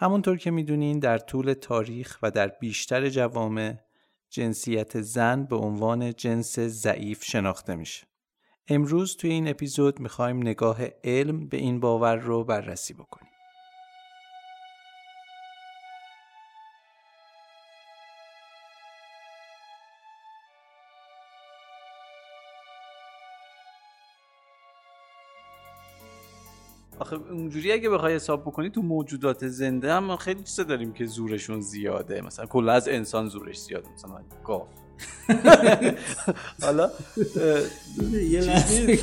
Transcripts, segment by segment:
همونطور که می‌دونین در طول تاریخ و در بیشتر جوامع جنسیت زن به عنوان جنس ضعیف شناخته میشه. امروز توی این اپیزود می‌خوایم نگاه علم به این باور رو بررسی بکنیم. آخه اونجوری اگه بخوای حساب بکنی تو موجودات زنده هم خیلی چیزا داریم که زورشون زیاده. مثلا کلا از انسان زورش زیاده. مثلا گاف حالا یه لحظه.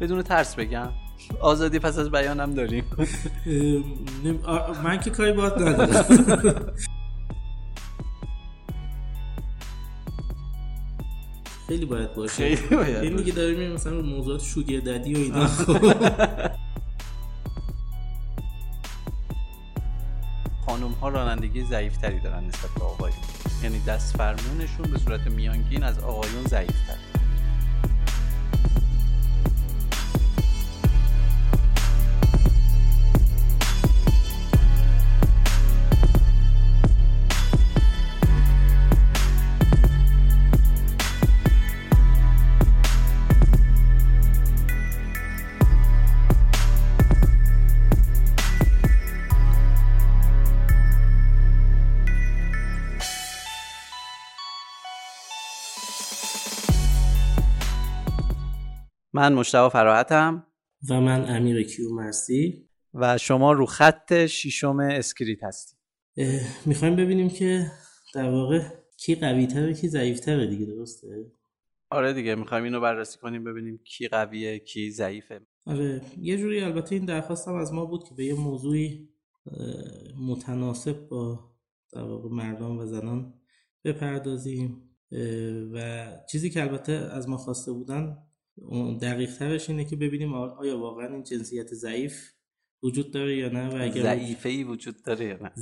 بدون ترس بگم. آزادی پس از بیانم داریم. من که کاری باید ندارم. خیلی باید باشه. خیلی باید این دیگه داریم مثلا رو موضوعات شوگر ددی و اینا. خانم ها رانندگی ضعیف تری دارن نسبت به آقایون. یعنی دست فرمونشون به صورت میانگین از آقایون ضعیف من مشتاق فراحتم. و من امیر کیومرثی و شما رو خط شیشم اسکریت هستید می‌خوایم ببینیم که در واقع کی قوی تره کی ضعیف تره دیگه درسته؟ آره دیگه می‌خوایم اینو بررسی کنیم ببینیم کی قویه کی ضعیفه. آره یه جوری البته این درخواستم از ما بود که به یه موضوعی متناسب با در واقع مردان و زنان بپردازیم. و چیزی که البته از ما خواسته بودن دقیق ترش اینه که ببینیم آیا واقعا این جنسیت ضعیف وجود داره یا نه و اگر ضعیفه ای وجود داره یا نه؟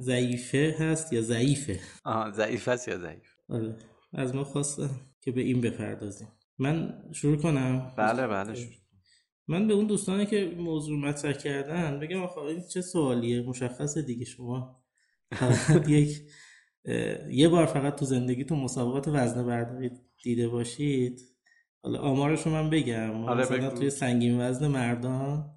ضعیفه هست یا ضعیفه؟ آه ضعیفه هست یا ضعیف؟ آره. از ما خواستن که به این بپردازیم. من شروع کنم. بله بله شروع. من به اون دوستانی که موضوع مطرح کردن بگم آخه این چه سوالیه؟ مشخصه دیگه شما. یک یه بار فقط تو زندگیتون مسابقات وزن برداری دیده باشید. حالا آمارشو من بگم. آره مثلا توی سنگین وزن مردان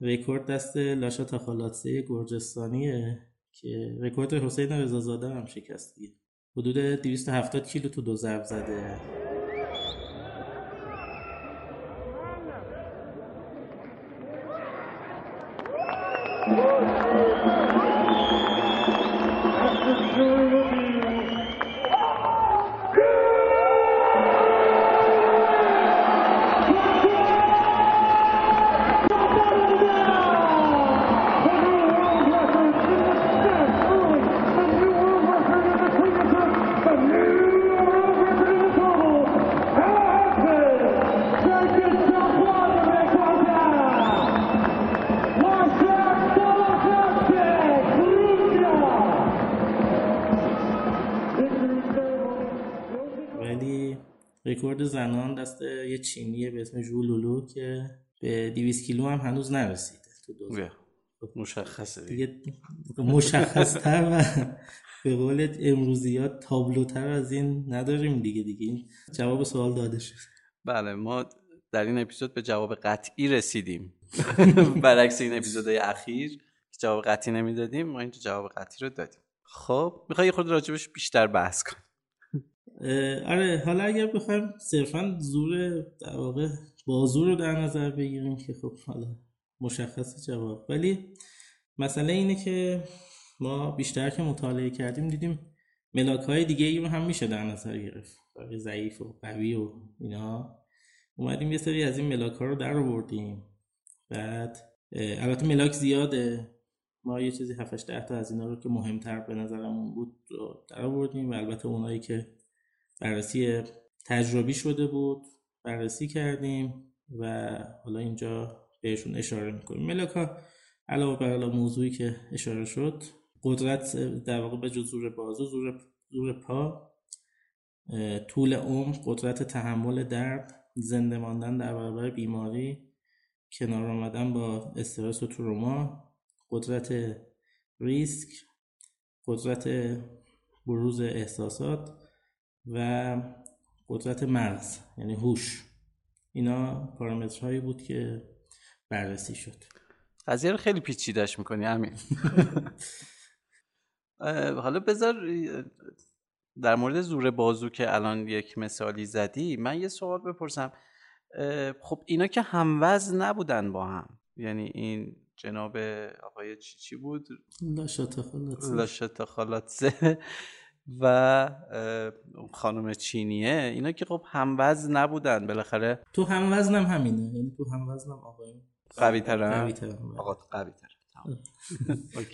رکورد دست لاشا تخالاتسه گرجستانیه که رکورد حسین رضازاده هم شکست دیگه. حدود 270 کیلو تو دو ضرب زده. به 200 کیلو هم هنوز نرسیده تو دو خب، مشخصه دیگه. مشخص تر و به قول امروزیات تابلوتر از این نداریم دیگه دیگه این جواب سوال داده شد. بله ما در این اپیزود به جواب قطعی رسیدیم. برعکس این اپیزودهای اخیر جواب قطعی نمی‌دادیم ما اینجا جواب قطعی رو دادیم. خب می‌خوای خود راجبش بیشتر بحث کنیم. آره حالا اگر بخوایم صرفا زور در واقع بازو رو در نظر بگیریم که خب حالا مشخص جواب. ولی مسئله اینه که ما بیشتر که مطالعه کردیم دیدیم ملاک های دیگه ای رو هم میشه در نظر گرفت. ضعیف و قوی و اینا. اومدیم یه سری از این ملاک ها رو در آوردیم. بعد البته ملاک زیاده. ما یه چیزی 7 ده تا از اینا رو که مهمتر به نظرمون بود در آوردیم و البته اونایی که بررسی تجربی شده بود. بررسی کردیم و حالا اینجا بهشون اشاره می‌کنیم. ملاکا علاوه بر موضوعی که اشاره شد قدرت در واقع به زور بازو زور, زور پا طول عمر قدرت تحمل درد زنده ماندن در برابر بیماری کنار آمدن با استرس و تروما قدرت ریسک قدرت بروز احساسات و قدرت مغز یعنی هوش. اینا پارامترهایی بود که بررسی شد. قضیه رو خیلی پیچیدش می‌کنی همین حالا بذار در مورد زور بازو که الان یک مثالی زدی من یه سوال بپرسم. خب اینا که هموز نبودن با هم. یعنی این جناب آقای چی چی بود؟ لاشتا خالاتزه و خانم چینیه اینا که خب هموزن نبودن بالاخره تو هموزنم همینه یعنی تو هموزنم آقای قوی ترن قوی ترن آقا قوی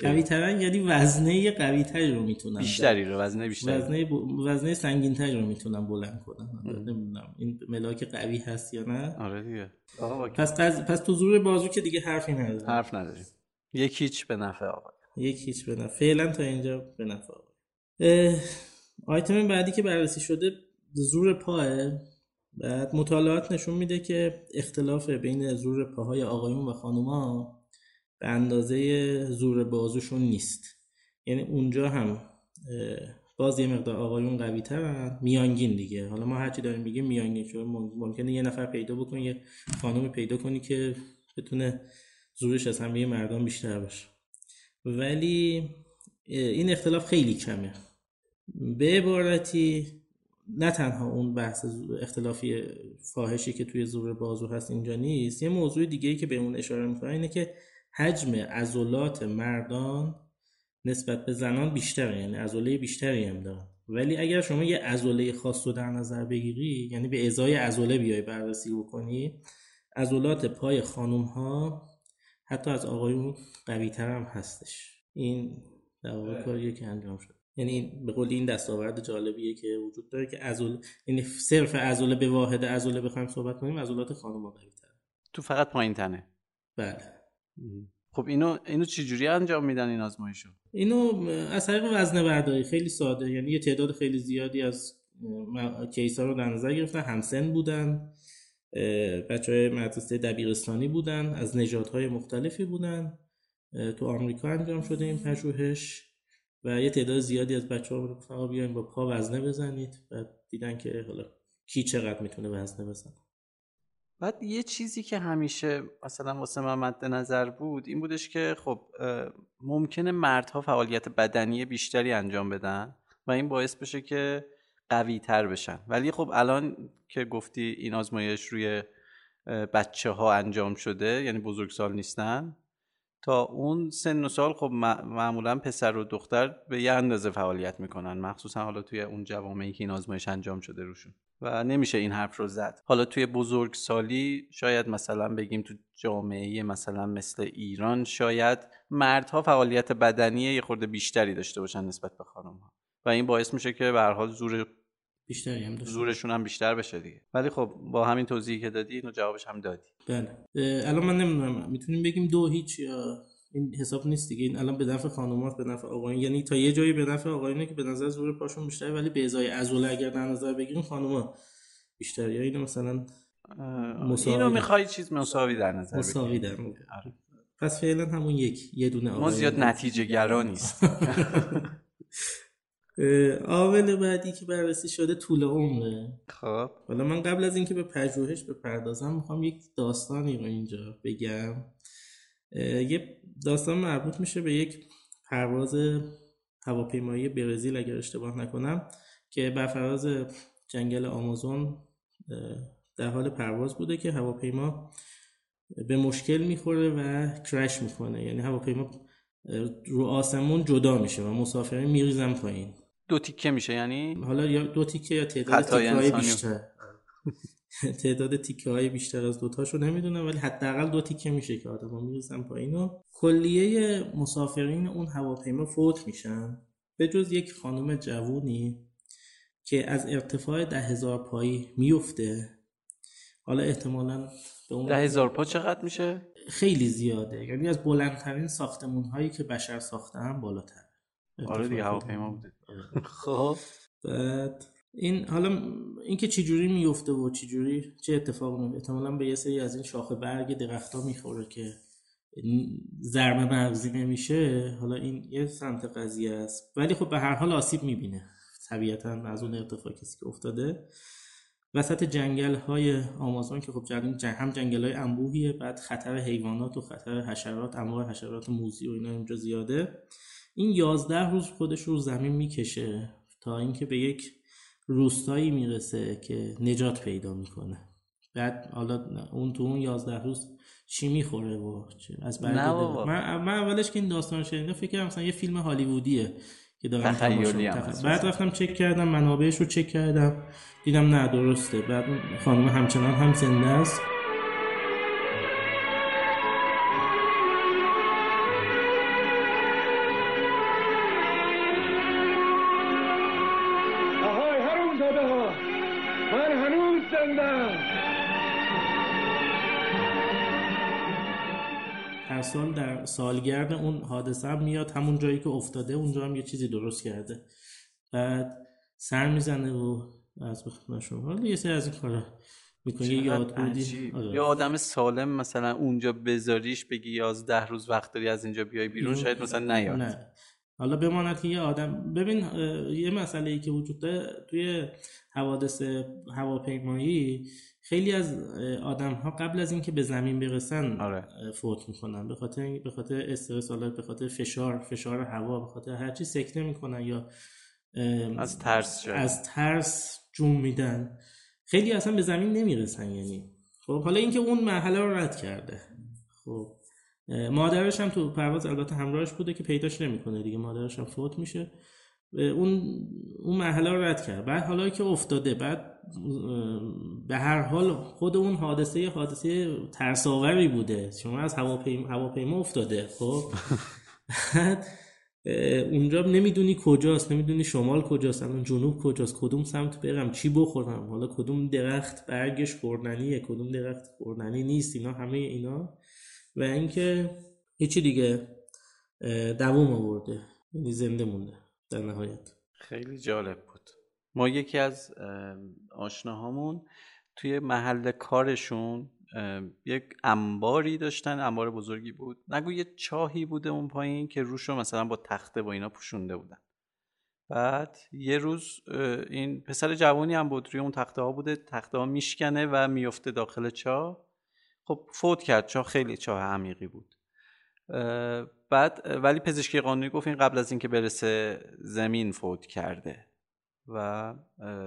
قوی ترن یعنی وزنه قوی تری رو می‌تونن بیشتری رو وزنه بیشتری. وزنه, ب... وزنه سنگین تری رو می‌تونن بلند کنن. نمی‌دونم این ملاک قوی هست یا نه. آره دیگه. پس قز... پس تو زور بازو که دیگه حرفی نداره حرف نداریم. یک هیچ به نفع آقا. یک هیچ به نفع. فعلا تا اینجا به نفع آقا. آیتم بعدی که بررسی شده زور پاه بعد مطالعات نشون میده که اختلاف بین زور پاهای آقایون و خانوما به اندازه زور بازوشون نیست. یعنی اونجا هم باز یه مقدار آقایون قوی ترن میانگین دیگه. حالا ما هرچی داریم میگیم میانگین. چون ممکنه یه نفر پیدا بکنی یه خانومی پیدا کنی که بتونه زورش از همه مردان بیشتر باشه. ولی این اختلاف خیلی کمه. به عبارتی نه تنها اون بحث اختلافی فاحشی که توی زور بازو هست اینجا نیست. یه موضوع دیگه ای که به اون اشاره می‌کنه اینه که حجم عضلات مردان نسبت به زنان بیشتره یعنی عضله بیشتری هم دارن. ولی اگر شما یه عضله خاص رو در نظر بگیری یعنی به ازای عضله بیای بررسی بکنی عضلات پای خانم ها حتی از آقایون قوی هم هستش. این در واقع کاریه که انجام شد یعنی به قول این دستاورد جالبیه که وجود داره که عضله یعنی صرف عضله به واحد عضله بخوایم صحبت کنیم عضلات خانم قوی تر تو فقط پایین تنه. بله. خب اینو اینو چجوری انجام میدن این آزمایشو؟ اینو از طریق وزنه برداری خیلی ساده یعنی یه تعداد خیلی زیادی از کیس ها رو در نظر گرفتن. همسن بودن بچه های مدرسه دبیرستانی بودن از نژادهای مختلفی بودن. تو آمریکا انجام شده این پژوهش. و یه تعداد زیادی از بچه ها رو بیاین با پا وزنه بزنید. و دیدن که حالا کی چقدر می‌تونه وزنه بزنه. بعد یه چیزی که همیشه مثلا واسه من مد نظر بود این بودش که خب ممکنه مردها فعالیت بدنی بیشتری انجام بدن و این باعث بشه که قوی تر بشن. ولی خب الان که گفتی این آزمایش روی بچه ها انجام شده یعنی بزرگسال نیستن تا اون سن و سال خب معمولا پسر و دختر به یه اندازه فعالیت می‌کنن. مخصوصا حالا توی اون جوامعی که این آزمایش انجام شده روشون. و نمیشه این حرف رو زد. حالا توی بزرگسالی شاید مثلا بگیم تو جامعه مثلا مثل ایران شاید مردها فعالیت بدنی یه خورده بیشتری داشته باشن نسبت به خانم و این باعث میشه که به حال زور بیشتری هم زورشون هم بیشتر بشه دیگه. ولی خب با همین توضیحی که دادی اینو جوابش هم دادی. بله. الان من نمی‌دونم می‌تونیم بگیم دو هیچ یا این حساب نیست دیگه. این الان به نفع خانومات به نفع آقایون. یعنی تا یه جایی به نفع آقایونه که به نظر زور پاشون بیشتره ولی به ازای عضله اگر در نظر بگیریم خانوما بیشتر یا اینو مثلا مساوی اینو می‌خوای چیز مساوی در نظر مساوی در آره. پس فعلا همون یک یه دونه ما زیاد نتیجه گرا نیست عامل بعدی که بررسی شده طول عمره. خب. حالا من قبل از اینکه به پژوهش بپردازم می‌خوام یک داستانی رو اینجا بگم. یه داستان مربوط میشه به یک پرواز هواپیمایی برزیل اگر اشتباه نکنم که بر فراز جنگل آمازون در حال پرواز بوده که هواپیما به مشکل می‌خوره و کرش می‌کنه. یعنی هواپیما رو آسمون جدا میشه و مسافرین میریزن پایین. دو تیکه میشه یعنی؟ حالا یا دو تیکه یا تعداد تیکه های بیشتر. تعداد تیکه های بیشتر از دوتاشو نمی‌دونم ولی حداقل دو تیکه میشه که آدم می‌رسن پایین. و کلیه مسافرین اون هواپیما فوت میشن. به جز یک خانم جوونی که از ارتفاع ده هزار پایی میفته حالا احتمالا به اون ده هزار پا چقدر میشه؟ خیلی زیاده. یعنی از بلندترین ساختمون هایی که بشر ساخته هم بالاتر. آره دیگه هواپیما بوده. خب بعد این حالا اینکه چه جوری میفته و چه جوری چه اتفاقی میفته احتمالاً به یه سری از این شاخه برگ درختها می‌خوره که ضربه مغزی نمیشه. حالا این یه سمت قضیه است. ولی خب به هر حال آسیب می‌بینه. طبیعتا از اون ارتفاع کسی که افتاده. وسط جنگل های آمازون که خب جنگ هم جنگل های انبوهیه بعد خطر حیوانات و خطر حشرات انواع حشرات موزی و اینا اینجا زیاده. این یازده روز خودش رو زمین می‌کشه تا اینکه به یک روستایی می‌رسه که نجات پیدا می‌کنه. بعد حالا اون تو اون یازده روز چی می‌خوره و از من, من اولش که این داستان شنیدم فکر کردم مثلا یه فیلم هالیوودیه که دارم بعد رفتم چک کردم منابعش رو چک کردم. دیدم نه درسته. بعد خانم همچنان هم زنده است. سالگرد اون حادثه هم میاد. همون جایی که افتاده اونجا هم یه چیزی درست کرده. بعد سر می‌زنه و از بخدمت شما حالا یه سری از این کارا می‌کنه یاد بودی؟ آره. یا آدم سالم مثلا اونجا بذاریش بگی یازده روز وقت داری از اینجا بیای بیرون شاید مثلا نیاد. نه. حالا بماند که یه آدم ببین یه مسئله ای که وجود داره توی حوادث هواپیمایی خیلی از آدم ها قبل از اینکه به زمین برسن آره. فوت می‌کنن. به خاطر به خاطر استرس به خاطر فشار فشار هوا به خاطر هر چی سکته می‌کنن یا از ترس شد. از ترس جون میدن. خیلی اصلا به زمین نمی‌رسن یعنی. خب حالا اینکه اون مرحله رو رد کرده. خب مادرش هم تو پرواز البته همراهش بوده که پیداش نمی‌کنه دیگه. مادرش هم فوت میشه. اون اون مرحله رو رد کرد. بعد حالا که افتاده بعد به هر حال خود اون حادثه حادثه ترساوری بوده. شما از هواپیما هواپیما افتاده خب؟ اونجا نمی‌دونی کجاست نمی‌دونی شمال کجاست الان جنوب کجاست کدوم سمت برم چی بخورم؟ حالا کدوم درخت برگش خوردنیه کدوم درخت خوردنی نیست اینا همه اینا. و اینکه هیچی دیگه دووم آورده یعنی زنده مونده. در نهایت. خیلی جالب بود. ما یکی از آشناهامون توی محل کارشون یک انباری داشتن انبار بزرگی بود. نگو یه چاهی بوده اون پایین که روش رو مثلا با تخته و اینا پوشونده بودن. بعد یه روز این پسر جوانی هم بود روی اون تخته ها بوده تخته ها میشکنه و میفته داخل چاه. خب فوت کرد چاه خیلی چاه عمیقی بود. بعد ولی پزشکی قانونی گفت این قبل از اینکه برسه زمین فوت کرده و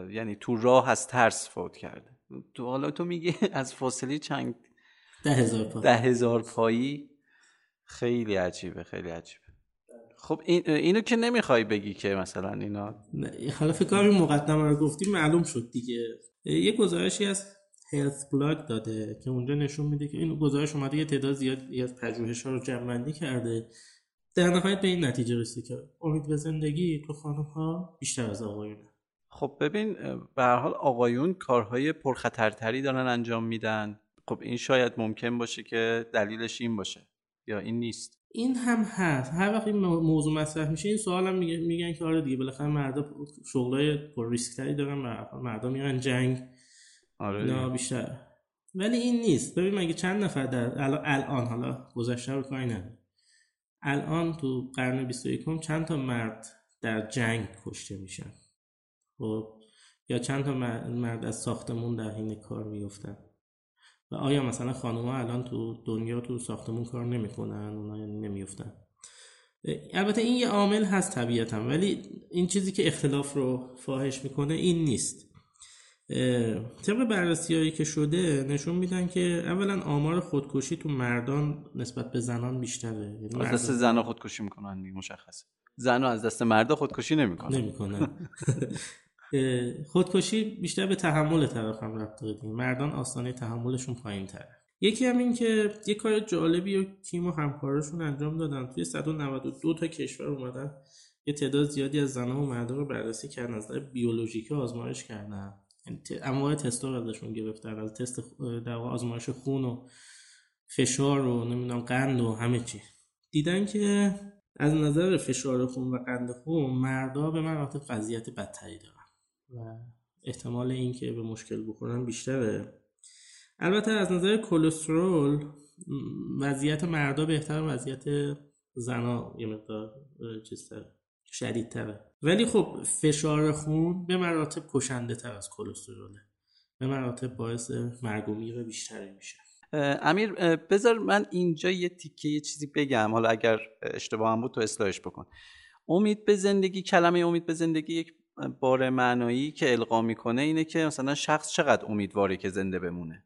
یعنی تو راه از ترس فوت کرده. تو حالا تو میگی از فاصله چند؟ ده هزار پایی ده هزار پایی؟ خیلی عجیبه خیلی عجیبه. خب این اینو که نمی‌خوای بگی که مثلا اینا حالا فکر کنم این مقدمه رو گفتی معلوم شد دیگه. یه گزارشی از هلت بلاگ داده که اونجا نشون میده که این گزارش اومده یه تعداد زیادی از پژوهش ها رو جمع کرده. در نهایت به این نتیجه رسیده که امید به زندگی تو خانم ها بیشتر از آقایونه خب ببین به هر حال آقایون کارهای پرخطرتری دارن انجام میدن. خب این شاید ممکن باشه که دلیلش این باشه یا این نیست. این هم هست. هر وقت این موضوع مطرح میشه این سوال هم میگن, میگن که آره دیگه بالاخره مردا شغلای پر ریسک تری دارن مردا میرن جنگ. آره نه بیشتر. ولی این نیست. ببین مگه چند نفر در الان حالا گذشته رو کاری نداره الان تو قرن 21 چند تا مرد در جنگ کشته میشن؟ خب یا چند تا مرد از ساختمون در حین کار میفتن و آیا مثلا خانوما الان تو دنیا تو ساختمون کار نمی‌کنن؟ اونا یعنی نمیفتن البته این یه عامل هست طبیعتا ولی این چیزی که اختلاف رو فاحش می‌کنه این نیست. طبق بررسی هایی که شده نشون میدن که اولا آمار خودکشی تو مردان نسبت به زنان بیشتره. یعنی از دست زنها خودکشی می‌کنن مشخصه. زن از دست مردا خودکشی نمی‌کنن. نمی‌کنن. خودکشی بیشتر به تحمل طرف هم رفت داره مردان آستانه تحملشون پایین تره یکی هم این که یه کار جالبی و تیم و همکارشون انجام دادن. توی 192 تا کشور اومدن. یه تعداد زیادی از زنان و مردان رو بررسی کردن. از نظر بیولوژیکی آزمایش کردن. انواع تست رو ازشون گرفتن. از تست در آزمایش خون و فشار و نمی‌دونم قند و همه چی. دیدن که از نظر فشار خون و قند خون مردا به مراتب وضعیت بدتری دارن و احتمال اینکه به مشکل بخورن بیشتره. البته از نظر کلسترول وضعیت مردا بهتر وضعیت زنا یه مقدار چیزتره. شدیدتره. ولی خب فشار خون به مراتب کشنده تر از کلستروله به مراتب باعث مرگ و میر بیشتری میشه. امیر بذار من اینجا یه تیکه یه چیزی بگم. حالا اگر اشتباه هم بود تو اصلاحش بکن. امید به زندگی کلمه امید به زندگی یک بار معنایی که القا می‌کنه اینه که مثلا شخص چقدر امیدواره که زنده بمونه.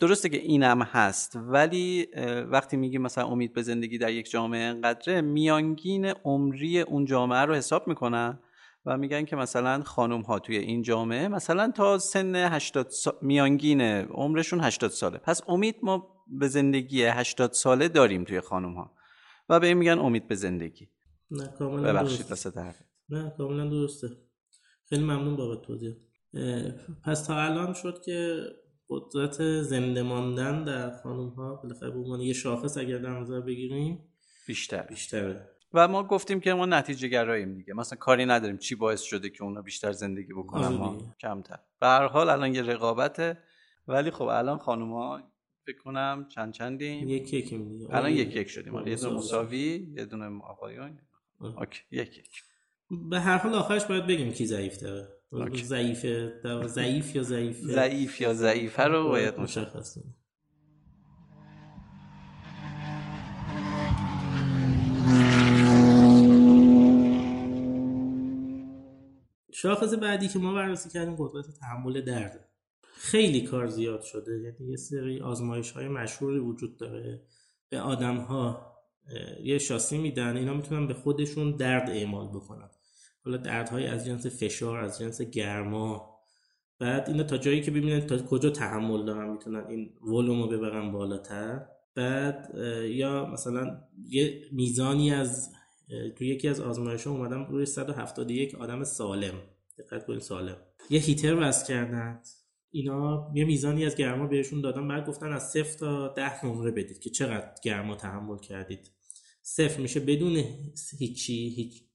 درسته که اینم هست ولی وقتی میگیم مثلا امید به زندگی در یک جامعه انقدره میانگین عمری اون جامعه رو حساب می‌کنن و میگن که مثلا خانم ها توی این جامعه مثلا تا سن 80 میانگین عمرشون 80 ساله. پس امید ما به زندگی 80 ساله داریم توی خانم ها و به این میگن امید به زندگی. نه کاملا ببخشید نه کاملا درسته. خیلی ممنون بابت توضیح پس تا الان شد که قدرت زنده ماندن در خانم ها بالاخره به عنوان یه شاخص اگر در نظر بگیریم بیشتر بیشتره. و ما گفتیم که ما نتیجه گراییم دیگه. مثلا کاری نداریم چی باعث شده که اونا بیشتر زندگی بکنن. آره ما کمتر. به هر حال الان یه رقابته ولی خب الان خانم ها فکر کنم چند چندیم؟ یک یک دیگه. الان یک یک شدیم. یه دونه مساوی یه دونه آقایون. اوکی یک یک به هر حال آخرش باید بگیم کی ضعیف داره ضعیف ضعیف یا ضعیف ضعیف یا ضعیفه رو باید مشخص شاخص بعدی که ما بررسی کردیم قدرت تحمل درد. خیلی کار زیاد شده یعنی یه سری آزمایش های مشهوری وجود داره. به آدم ها یه شاسی میدن اینا می‌تونن به خودشون درد اعمال بکنن. حالا دردهای از جنس فشار از جنس گرما. بعد اینا تا جایی که ببینن تا کجا تحمل دارن می‌تونن این ولوم رو ببرن بالاتر. بعد یا مثلا یه میزانی از تو یکی از آزمایش ها اومدم روی 171 آدم سالم. دقت کنید سالم. یه هیتر وصل کردن اینا یه میزانی از گرما بهشون دادن. بعد گفتن از صفر تا ده نمره بدید که چقدر گرما تحمل کردید. صفر میشه بدون هیچی هیچ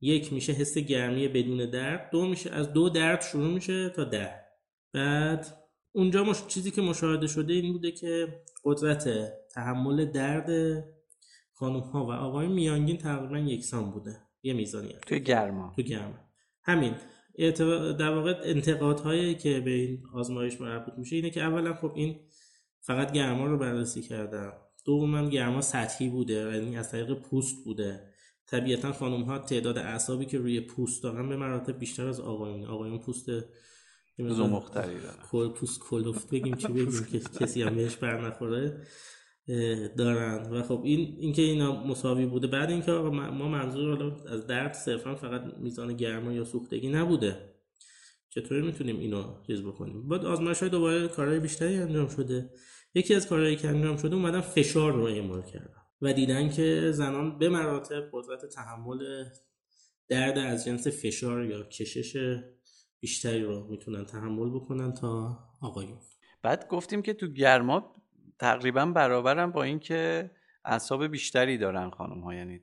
یک میشه حس گرمی بدون درد دو میشه از دو درد شروع میشه تا ده. بعد اونجا مش... چیزی که مشاهده شده این بوده که قدرت تحمل درد خانم ها و آقای میانگین تقریبا یکسان بوده. یه میزانی توی گرما. تو گرما. همین. در واقع انتقادهایی که به این آزمایش مربوط میشه اینه که اولا خب این فقط گرما رو بررسی کردم. دوما گرما سطحی بوده یعنی از طریق پوست بوده. طبیعتا خانم ها تعداد اعصابی که روی پوست دارن به مراتب بیشتر از آقایون. آقایون پوست زمختری دارن. کل پوست کلفت بگیم چی بگیم که کسی هم بهش بر نخوره دارن. و خب این اینکه اینا مساوی بوده. بعد اینکه ما منظور از درد صرفا فقط میزان گرما یا سوختگی نبوده. چطوری می‌تونیم اینو چیز بکنیم؟ بعد آزمایش های دوباره کارهای بیشتری انجام شده. یکی از کارهایی که انجام شده اومدن فشار رو اعمال کردن. و دیدن که زنان به مراتب قدرت تحمل درد از جنس فشار یا کشش بیشتری رو می‌تونن تحمل بکنن تا آقایون بعد گفتیم که تو گرما تقریبا برابرن با اینکه اعصاب بیشتری دارن خانم ها یعنی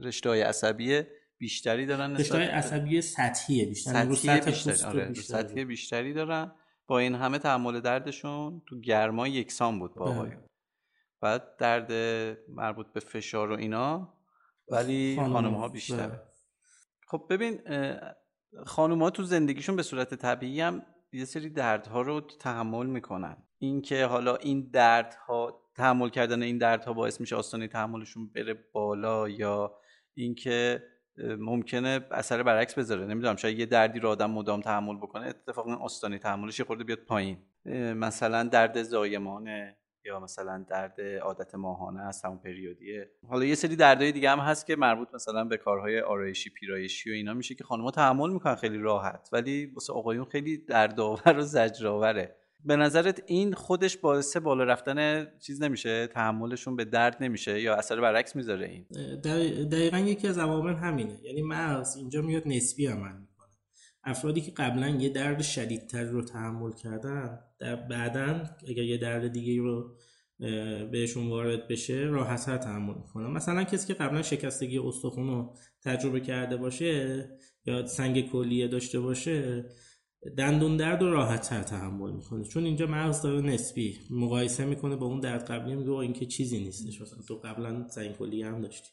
رشته های عصبی بیشتری دارن رشته های عصبی سطحیه بیشتری سطحی بیشتری, آره. سطحی بیشتری دارن با این همه تحمل دردشون تو گرما یکسان بود با بله. آقایون بعد درد مربوط به فشار و اینا ولی خانم ها بیشتره. بله. خب ببین خانم ها تو زندگیشون به صورت طبیعی هم یه سری دردها رو تحمل می‌کنن. اینکه حالا این دردها تحمل کردن این دردها باعث میشه آستانه تحملشون بره بالا یا اینکه ممکنه اثر برعکس بذاره. نمی‌دونم شاید یه دردی رو آدم مدام تحمل بکنه اتفاقا آستانه تحملش یه خورده بیاد پایین. مثلا درد زایمانه یا مثلا درد عادت ماهانه است همون پریودیه. حالا یه سری دردهای دیگه هم هست که مربوط مثلا به کارهای آرایشی پیرایشی و اینا میشه که خانم‌ها تحمل می‌کنن خیلی راحت. ولی واسه آقایون خیلی دردآور و زجرآوره. به نظرت این خودش باعث بالا رفتن چیز نمیشه؟ تحملشون به درد نمیشه؟ یا اثر برعکس می‌ذاره این؟ دقیقا یکی از عوامل همینه. یعنی مغز اینجا میاد نسبی عمل افرادی که قبلا یه درد شدیدتر رو تحمل کردن در بعدا اگر یه درد دیگه رو بهشون وارد بشه راحتتر تحمل می‌کنن. مثلا کسی که قبلا شکستگی استخون رو تجربه کرده باشه یا سنگ کلیه داشته باشه دندون درد رو راحت تر تحمل می‌کنه. چون اینجا مغز داره نسبی مقایسه می‌کنه با اون درد قبلی میگه این که چیزی نیستش مثلا تو قبلا سنگ کلیه هم داشتی.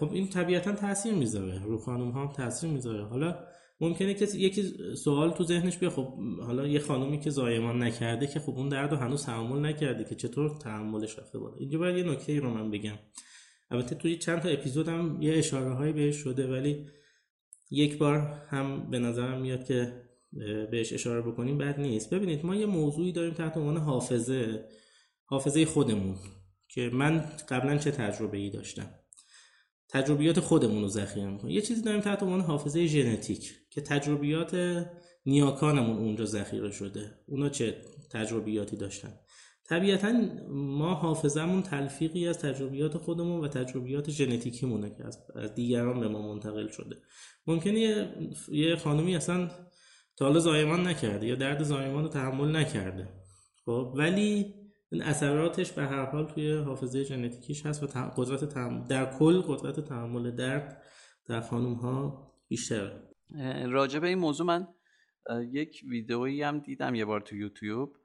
خب این طبیعتا تاثیر می‌ذاره. رو خانم ها هم تاثیر می‌ذاره. حالا ممکنه کسی یکی سوال تو ذهنش بیا خب حالا یه خانومی که زایمان نکرده که خب اون درد رو هنوز تحمل نکرده که چطور تحملش رفته بالا؟ اینجا باید یه نکته رو من بگم. البته توی چند تا اپیزودم یه اشاره هایی بهش شده ولی یک بار هم به نظرم میاد که بهش اشاره بکنیم بد نیست. ببینید ما یه موضوعی داریم تحت عنوان حافظه حافظه خودمون که من قبلا چه تجربه ای داشتم؟ تجربیات خودمون رو ذخیره می‌کنیم. یه چیزی داریم تحت عنوان حافظه ژنتیک که تجربیات نیاکانمون اونجا ذخیره شده. اونا چه تجربیاتی داشتن؟ طبیعتا ما حافظمون تلفیقی از تجربیات خودمون و تجربیات ژنتیکیمونه که از دیگران به ما منتقل شده. ممکنه یه, خانومی اصلا تا حالا زایمان نکرده یا درد زایمان رو تحمل نکرده. خب ولی این اثراتش به هر حال توی حافظه ژنتیکیش هست و قدرت تحمل در کل قدرت تحمل درد در خانوم ها بیشتره راجع به این موضوع من یک ویدئویی هم دیدم یه بار تو یوتیوب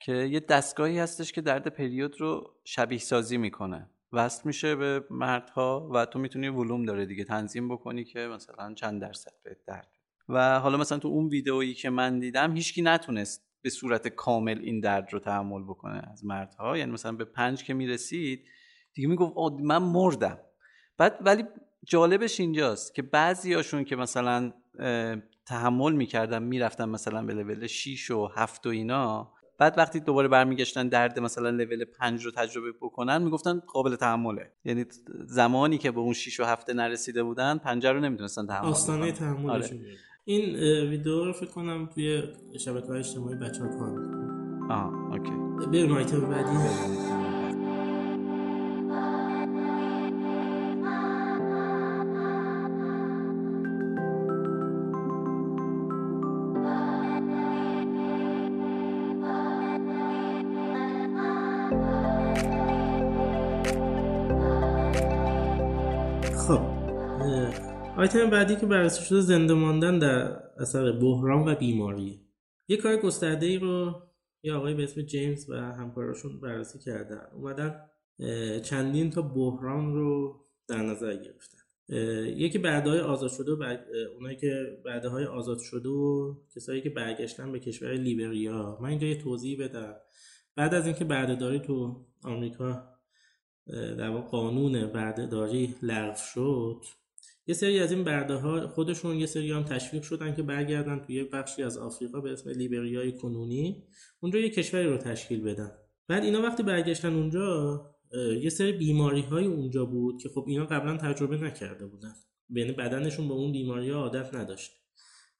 که یه دستگاهی هستش که درد پریود رو شبیه سازی می‌کنه. وصل میشه به مردها و تو می‌تونی ولوم داره دیگه تنظیم بکنی که مثلا چند درصد به درد و حالا مثلا تو اون ویدئویی که من دیدم هیچکی نتونست به صورت کامل این درد رو تحمل بکنه از مردها. یعنی مثلا به پنج که می‌رسید دیگه می‌گفت من مردم. بعد ولی جالبش اینجاست که بعضیاشون که مثلا تحمل می‌کردن می‌رفتن مثلا به لول 6 و 7 و اینا بعد وقتی دوباره برمیگشتن درد مثلا لول 5 رو تجربه بکنن می‌گفتن قابل تحمله. یعنی زمانی که به اون 6 و 7 نرسیده بودن پنجره رو نمی‌تونستن تحمل آستانه تحملش آره. این ویدیو رو فکر کنم توی شبکه های اجتماعی بچه ها کار آه اوکی. بریم آیتم بعدی. آیتم بعدی که بررسی شده زنده ماندن در اثر بحران و بیماری. یه کار گسترده ای رو یه آقای به اسم جیمز و همکاراشون بررسی کردن. اومدن چندین تا بحران رو در نظر گرفتن. یکی بعدهای آزاد شده و بعد اونایی که بعدهای آزاد شده و کسایی که برگشتن به کشور لیبریا. من اینجا یه توضیح بدم. بعد از اینکه بردهداری تو آمریکا در واقع قانون بردهداری لغو شد یه سری از این برده ها خودشون یه سری هم تشویق شدن که برگردن توی بخشی از آفریقا به اسم لیبریای کنونی. اونجا یه کشوری رو تشکیل بدن. بعد اینا وقتی برگشتن اونجا یه سری بیماری های اونجا بود که خب اینا قبلا تجربه نکرده بودن. یعنی بدنشون به اون بیماری ها عادت نداشت.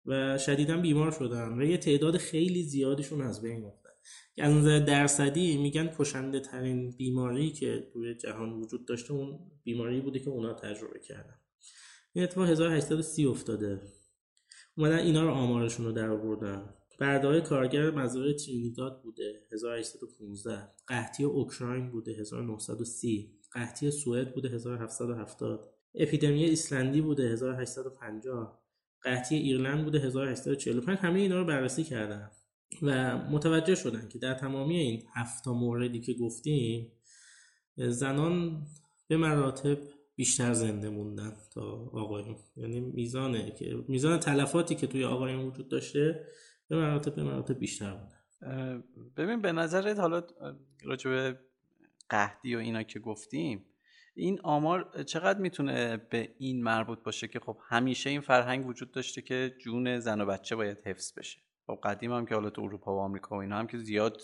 و شدیدا بیمار شدن و یه تعداد خیلی زیادشون از بین رفتن. که از نظر درصدی میگن کشنده ترین بیماری که توی جهان وجود داشته اون بیماری بوده که اونا تجربه کردن. این اتفاق 1830 افتاده. اومدن اینا رو آمارشون رو در آوردن بردهای کارگر مزارع ترینیداد بوده 1815 قحطی اوکراین بوده 1930 قحطی سوئد بوده 1770 اپیدمی ایسلندی بوده 1850 قحطی ایرلند بوده 1845 همه اینا رو بررسی کردن و متوجه شدن که در تمامی این هفت موردی که گفتیم زنان به مراتب بیشتر زنده موندن تا آقایون. یعنی میزانه که میزان تلفاتی که توی آقایون وجود داشته به مراتب به مراتب بیشتر بوده. ببین به نظرت حالا راجع به قهدی و اینا که گفتیم این آمار چقدر می‌تونه به این مربوط باشه که خب همیشه این فرهنگ وجود داشته که جون زن و بچه باید حفظ بشه؟ خب قدیم هم که حالا تو اروپا و آمریکا و اینا هم که زیاد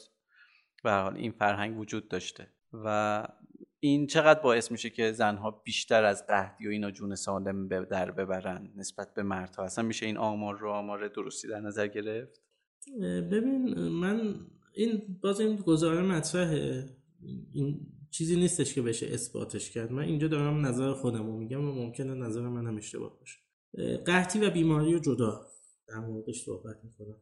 به حال این فرهنگ وجود داشته. و این چقدر باعث میشه که زنها بیشتر از قهدی و اینا جون سالم در ببرن نسبت به مردها؟ اصلا میشه این آمار رو آمار درستی در نظر گرفت؟ ببین من این باز این گزاره مطرحه. این چیزی نیستش که بشه اثباتش کرد. من اینجا دارم نظر خودم رو میگم و ممکنه نظر منم اشتباه باشه. قحطی و بیماری رو جدا در موردش صحبت می‌کنم.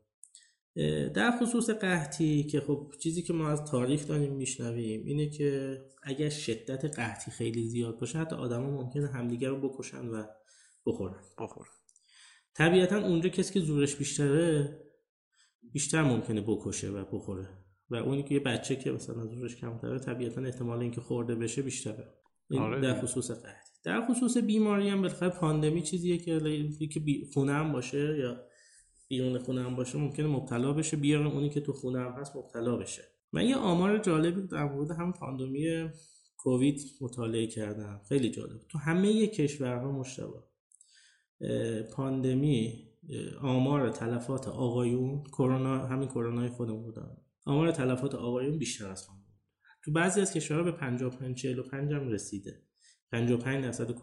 در خصوص قحطی که خب چیزی که ما از تاریخ داریم میشنویم اینه که اگر شدت قحطی خیلی زیاد باشه حتی آدما ممکنه همدیگر رو بکشن و بخورن. بخورن. طبیعتا اونجا کسی که زورش بیشتره بیشتر ممکنه بکشه و بخوره. و اونی که یه بچه که مثلا زورش کمتره طبیعتا احتمال اینکه خورده بشه بیشتره. این آره در خصوص قحطی. در خصوص بیماری هم بالاخره پاندمی چیزیه که که خونه هم باشه یا بیرون خونه هم باشه ممکنه مبتلا بشه. بیارن اونی که تو خونه هم هست مبتلا بشه. من یه آمار جالبی در مورد هم پاندمی کووید مطالعه کردم. خیلی جالب. تو همه کشورها مشتبه. پاندمی آمار تلفات آقایون کرونا همین کرونای خودمون بودن. آمار تلفات آقایون بیشتر از خانم تو بعضی از کشورها به 55 45 هم رسیده. 55 درصد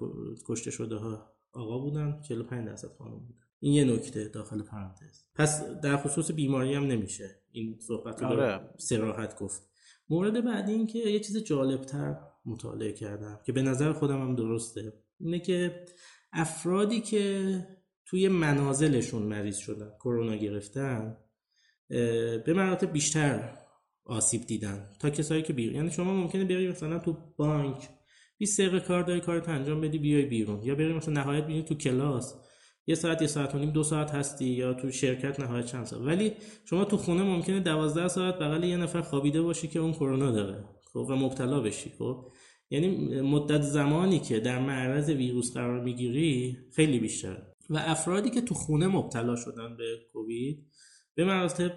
کشته شده ها آقا بودن 45 درصد خانم بودن. این یه نکته داخل پرانتز. پس در خصوص بیماری هم نمیشه. این صحبت رو آره. سراحت گفت. مورد بعدی این که یه چیز جالبتر مطالعه کردم که به نظر خودم هم درسته. اینه که افرادی که توی منازلشون مریض شدن کرونا گرفتن به مراتب بیشتر آسیب دیدن تا کسایی که بیرون یعنی شما ممکنه بری مثلا تو بانک 20 دقیقه کار داری کارت انجام بدی بیای بیرون. یا بری مثلا نهایت بینی تو کلاس. یه ساعت یه ساعت و نیم دو ساعت هستی یا تو شرکت نهایت چند ساعت. ولی شما تو خونه ممکنه دوازده ساعت بغل یه نفر خوابیده باشی که اون کرونا داره خب و مبتلا بشی خب. یعنی مدت زمانی که در معرض ویروس قرار می‌گیری خیلی بیشتره. و افرادی که تو خونه مبتلا شدن به کووید به مراتب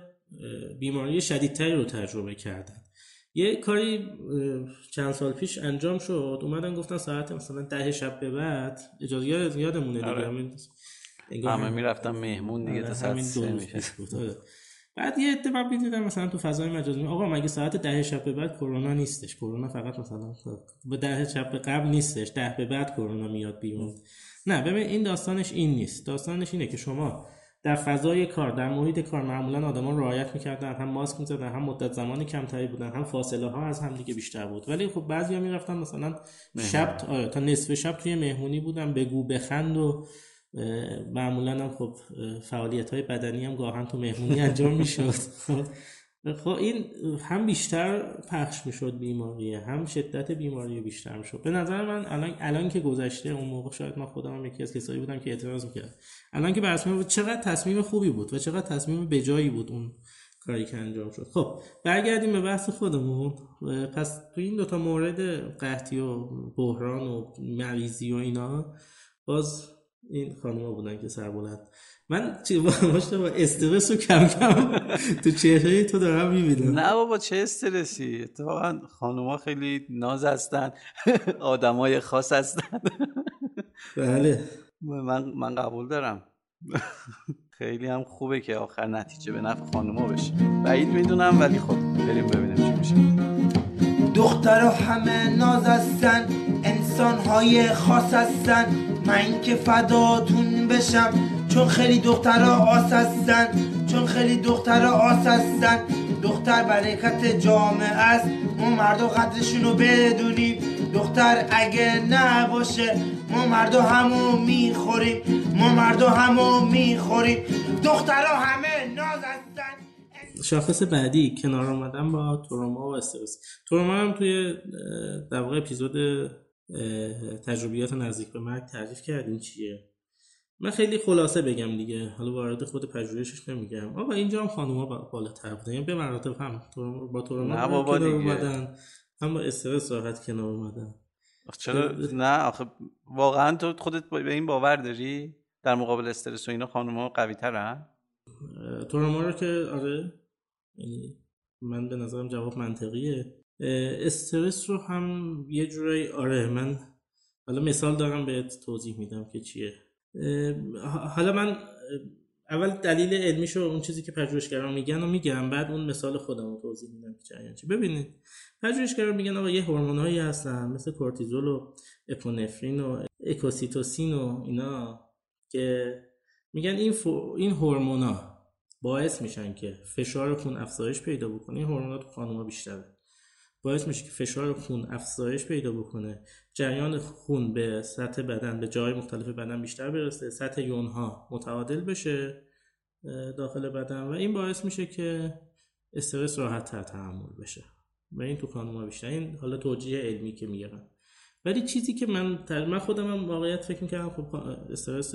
بیماری شدیدتری رو تجربه کردن. یه کاری چند سال پیش انجام شد. اومدن گفتن ساعت مثلا ده شب به بعد اجازه یاد یادمونه دیگه آره. همه می‌رفتم مهمون دیگه تا ساعت سه میشه آره. بعد یه اتفاق دیدم مثلا تو فضای مجازی آقا مگه ساعت ده شب به بعد کرونا نیستش؟ کرونا فقط مثلا به ده شب به قبل نیستش ده به بعد کرونا میاد بیرون. نه ببین این داستانش این نیست. داستانش اینه که شما در فضای کار در محیط کار معمولا آدما رعایت می‌کردن هم ماسک می‌زدن هم مدت زمانی کمتری بودن هم فاصله ها از هم دیگه بیشتر بود. ولی خب بعضیا می‌رفتن مثلا شب آره تا نصف شب توی مهمونی بودن بگو بخند و معمولا هم خب فعالیت های بدنی هم گاهن تو مهمونی انجام می‌شد. خب خب این هم بیشتر پخش می‌شد بیماریه هم شدت بیماری بیشتر می‌شد. به نظر من الان الان که گذشته اون موقع شاید من خودم هم یکی از کسایی بودم که اعتراض می‌کرد. الان که برسمه بود چقدر تصمیم خوبی بود و چقدر تصمیم بجایی بود اون کاری که انجام شد؟ خب برگردیم به بحث خودمون. پس تو این دوتا مورد قحطی و بحران و مریضی و اینا باز این خانوما بودن که سر بلند. من چی با استرس رو کم کم تو چهره تو دارم می‌بینم. نه بابا چه استرسی؟ اتفاقا خانوما خیلی ناز هستن. آدمای خاص هستن. بله. من من قبول دارم. خیلی هم خوبه که آخر نتیجه به نفع خانوما بشه. بعید می‌دونم ولی خب بریم ببینیم چی میشه. دختر همه ناز هستن انسان های خاص هستن. من که فداتون بشم. چون خیلی دخترها آس هستن چون خیلی دخترها آس هستن دختر برکت جامعه است. ما مردا قدرشونو بدونیم. دختر اگه نباشه ما مردا همو می‌خوریم. ما مردا همو می‌خوریم. دخترها همه ناز هستن شاخص بعدی کنار آمدن با تروما و استرس. تروما هم توی در واقع اپیزود تجربیات نزدیک به مرگ تعریف کردیم چیه؟ من خیلی خلاصه بگم دیگه. حالا وارد خود پژوهشش نمیگم. آقا اینجا هم خانوما بالاتر بودن. یعنی به مراتب هم با تروما نه بابا دیگه. اومدن. هم با استرس راحت کنار اومدن. چرا؟ نه آخه واقعا تو خودت به این باور داری؟ در مقابل استرس و اینا خانوما قوی ترن تروما رو که آره. یعنی من به نظرم جواب منطقیه. استرس رو هم یه جورایی آره من حالا مثال دارم بهت توضیح میدم که چیه. حالا من اول دلیل علمیشو اون چیزی که پژوهشگران میگن و میگم بعد اون مثال خودم رو توضیح میدم که چه چی. ببینید پژوهشگران میگن آقا یه هورمونایی هستن مثل کورتیزول و اپونفرین و اکوسیتوسین و اینا که میگن این این هورمونا باعث میشن که فشار خون افزایش پیدا بکنه. این هورمونا بیشتره. باعث میشه که فشار خون افزایش پیدا بکنه. جریان خون به سطح بدن به جای مختلف بدن بیشتر برسه سطح یون ها متعادل بشه داخل بدن و این باعث میشه که استرس راحت تر تحمل بشه. و این تو خانوما بیشتر. این حالا توجیه علمی که میگن ولی چیزی که من من خودم هم واقعیت فکر می‌کردم خب استرس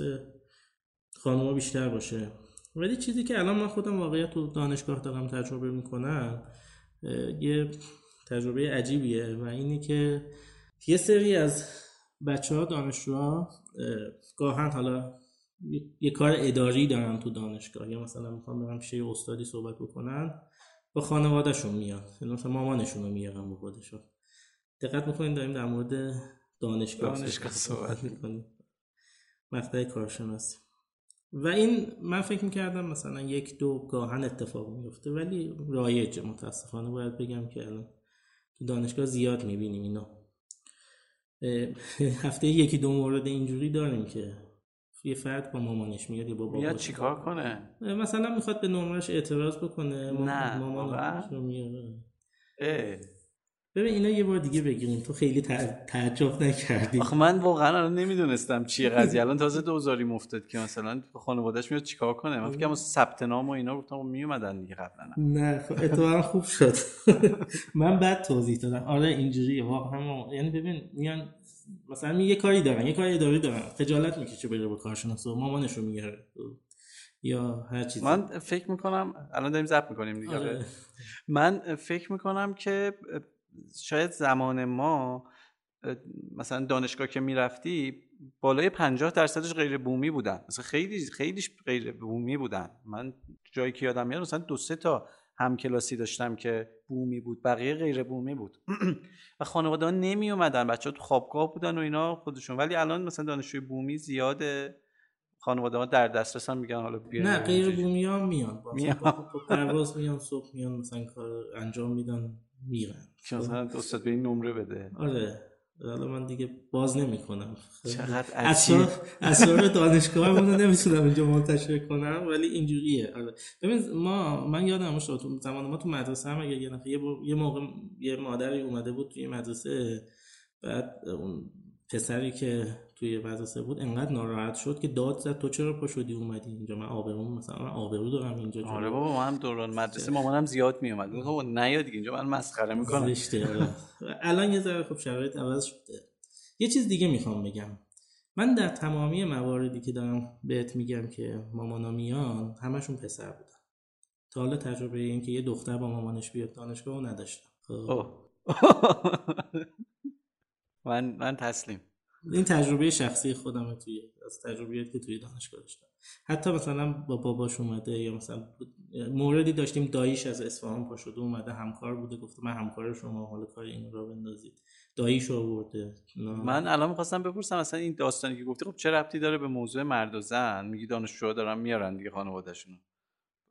خانوما بیشتر باشه. ولی چیزی که الان من خودم واقعیت تو دانشگاه دارم تجربه می‌کنم یه تجربه عجیبیه و اینه که یه سری از بچه ها دانشجوها گاهن حالا یه کار اداری دارن تو دانشگاه. یا مثلا می‌خوام برم پیش استادی صحبت بکنن با خانوادهشون میان. یعنی مثلا مامانشون رو میارن با خودشون. دقت می‌کنین داریم در مورد دانشگاه, دانشگاه صحبت می‌کنیم. مقطع کارشناسی. و این من فکر می‌کردم مثلا یک دو گاهن اتفاق میفته ولی رایجه. متاسفانه باید بگم که الان تو دانشگاه زیاد می‌بینیم اینا. هفته یکی دو مورد اینجوری داریم که یه فرد با مامانش میاد یا با میاد چیکار کنه؟ مثلا می‌خواد به نمرش اعتراض بکنه نه مامانش رو میاره. ببین اینا یه بار دیگه بگیریم. تو خیلی تعجب نکردی. آخه من واقعا الان نمی‌دونستم چیه قضیه. الان تازه دوزاری مفتاد که مثلا خانواده‌اش میاد چیکار کنه؟ من فکر ثبت نام و اینا گفتم میومدن دیگه قبلا. نه خب اتفاقا خوب شد. من بعد توضیح دادم. آره اینجوریه واقعا یعنی ببین میان مثلا می یه کاری دارن یه کاری اداری دارن. خجالت می‌کشه بره با کارشناس و مامانش رو میاره. یا هر چیزی. من فکر می‌کنم الان داریم ضبط می‌کنیم دیگه. آره. من فکر می‌کنم که شاید زمان ما مثلا دانشگاه که می‌رفتی بالای 50 درصدش غیر بومی بودن. مثلا خیلی خیلیش غیر بومی بودن. من جایی که یادم میاد مثلا دو سه تا همکلاسی داشتم که بومی بود بقیه غیر بومی بود. و خانواده ها نمی اومدن بچه ها تو خوابگاه بودن و اینا خودشون. ولی الان مثلا دانشجوی بومی زیاده. خانواده ها در دسترس هم میگن حالا بیا نه غیر بومی ها میان. میان. پرواز میان صبح میان مثلا کار انجام میدن. میرن که مثلا استاد به این نمره بده. آره. حالا من دیگه باز نمی کنم چقدر عجیب. اسرار دانشگاه رو نمی‌تونم اینجا منتشر کنم ولی اینجوریه. آره. ببین ما من یادم تو زمان ما تو مدرسه هم اگه یه نفر یه موقع یه مادری اومده بود توی مدرسه بعد اون پسری که توی مدرسه بود انقدر ناراحت شد که داد زد تو چرا پا شدی اومدی اینجا؟ من آبرو مثلا من آبرو دارم اینجا آره بابا من هم دوران مدرسه مامانم زیاد می اومد خب نیا دیگه اینجا من مسخره می‌کنم. زشته آره. الان یه ذره خب شرایط عوض شده. یه چیز دیگه می‌خوام بگم. من در تمامی مواردی که دارم بهت میگم که مامانا میان همشون پسر بودن. تا حالا تجربه این که یه دختر با مامانش بیاد دانشگاه رو نداشتم. خب. من من تسلیم. این تجربه شخصی خودم توی از تجربیاتی که توی دانشگاه داشتم. حتی مثلا با باباش اومده یا مثلا موردی داشتیم داییش از اصفهان پا شده اومده همکار بوده گفته من همکار شما حالا کار این رو بندازید. داییش آورده. من الان می‌خواستم بپرسم مثلا این داستانی که گفتی خب چه ربطی داره به موضوع مرد و زن؟ میگی دانشجو دارن میارن دیگه خانواده‌شون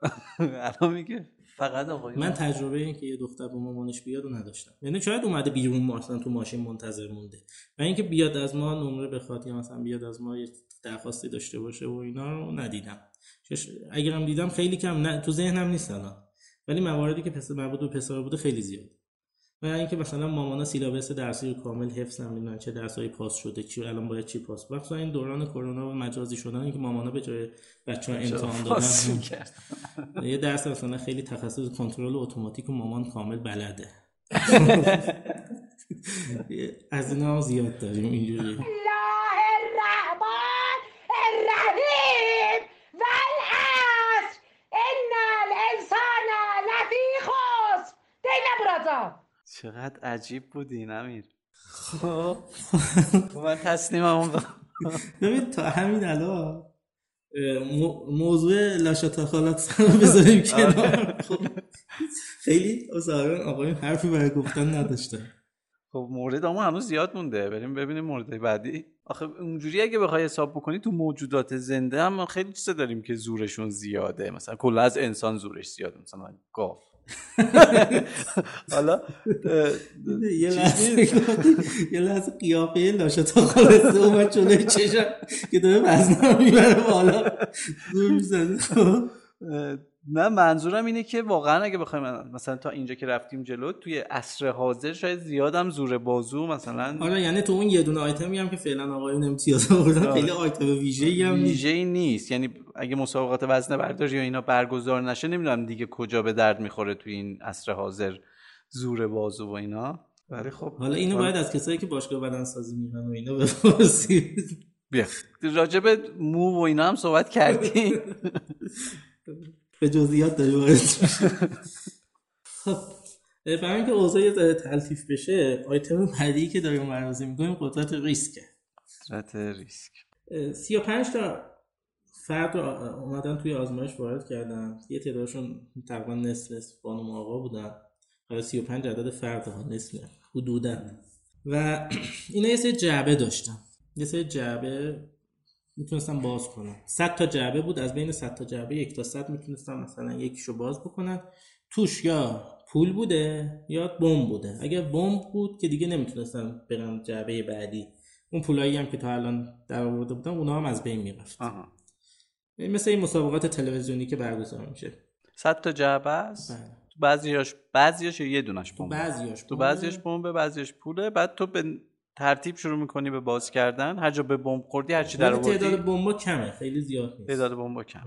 الان میگه فقط آقای من تجربه این که یه دختر با مامانش بیاد رو نداشتم. یعنی شاید اومده بیرون ما اصلا تو ماشین منتظر مونده. و اینکه بیاد از ما نمره بخواد یا مثلا بیاد از ما یه درخواستی داشته باشه و اینا رو ندیدم. اگرم دیدم خیلی کم نه تو ذهنم نیست الان. ولی مواردی که پسر مربوط به پسر بوده خیلی زیاد و اینکه مثلا مامانا سیلابس درسی رو کامل حفظ نمی‌دونن چه درسایی پاس شده چی الان باید چی پاس مثلا این دوران کرونا و مجازی شدن اینکه مامانا به جای بچه‌ها امتحان دادن. یه درس مثلا خیلی تخصص کنترل اتوماتیک و مامان کامل بلده. از اینا هم زیاد داریم اینجوری. الله چقدر عجیب بودی امیر. خب. من تسلیمم ببین تا همین الان موضوع لاشتا خالات بذاریم کنار. آره. خب، خیلی ظاهرا آقایون حرفی برای گفتن نداشته خب مورد اما هنوز زیاد مونده. بریم ببینیم مورد بعدی. آخه اونجوری اگه بخوای حساب بکنی تو موجودات زنده هم خیلی چیزا داریم که زورشون زیاده. مثلا کلا از انسان زورش زیاده مثلا گاو. حالا یه لحظه یه لحظه قیافه لاشتا خالصه اومد جلوی چشم که داره وزنه می‌بره بالا. زور می‌زنه نه منظورم اینه که واقعا اگه بخوایم مثلا تا اینجا که رفتیم جلو توی عصر حاضر شاید زیادم زور بازو مثلا آره یعنی تو اون یه دونه آیتمی هم که فعلا آقایون امتیاز آوردن آره. خیلی آیتم ویژه‌ای هم ویژه‌ای نیست. یعنی اگه مسابقات وزنه برداری یا اینا برگزار نشه نمی‌دونم دیگه کجا به درد می‌خوره توی این عصر حاضر زور بازو و اینا. ولی خب حالا اینو باید از کسایی که باشگاه بدن سازی میرن و اینا بپرسید. بیا. راجب مو و اینا هم صحبت کردیم. به جزئیات داری وارد خب برای اینکه اوضاع تلطیف بشه آیتم بعدی که داریم بررسی می‌کنیم قدرت ریسکه قدرت ریسک. 35 تا فرد رو اومدن توی آزمایش وارد کردن. یه تعدادشون تقریبا نصف نصف بانم آقا بودن. حالا 35 عدد فرد ها نصف حدودا. و اینا یه سری جعبه داشتن. یه سری جعبه می‌تونستم باز کنم. 100 تا جعبه بود از بین 100 تا جعبه یک تا 100 می‌تونستم مثلا یکیشو باز بکنن توش یا پول بوده یا بمب بوده. اگر بمب بود که دیگه نمی‌تونستم برم جعبه بعدی. اون پولایی هم که تا الان در آورده بودم اونا هم از بین می‌رفت. مثل این مسابقات تلویزیونی که برگزار میشه. 100 تا جعبه است؟ بله. بعضیاش بعضیاش یه دونش بمب بعضیاش تو بعضیاش بمب بعضیش پوله بعد تو به ترتیب شروع می‌کنی به باز کردن. هر جا به بمب خوردی هر چی در آوردی تعداد بمب کمه خیلی زیاد نیست. تعداد بمب کم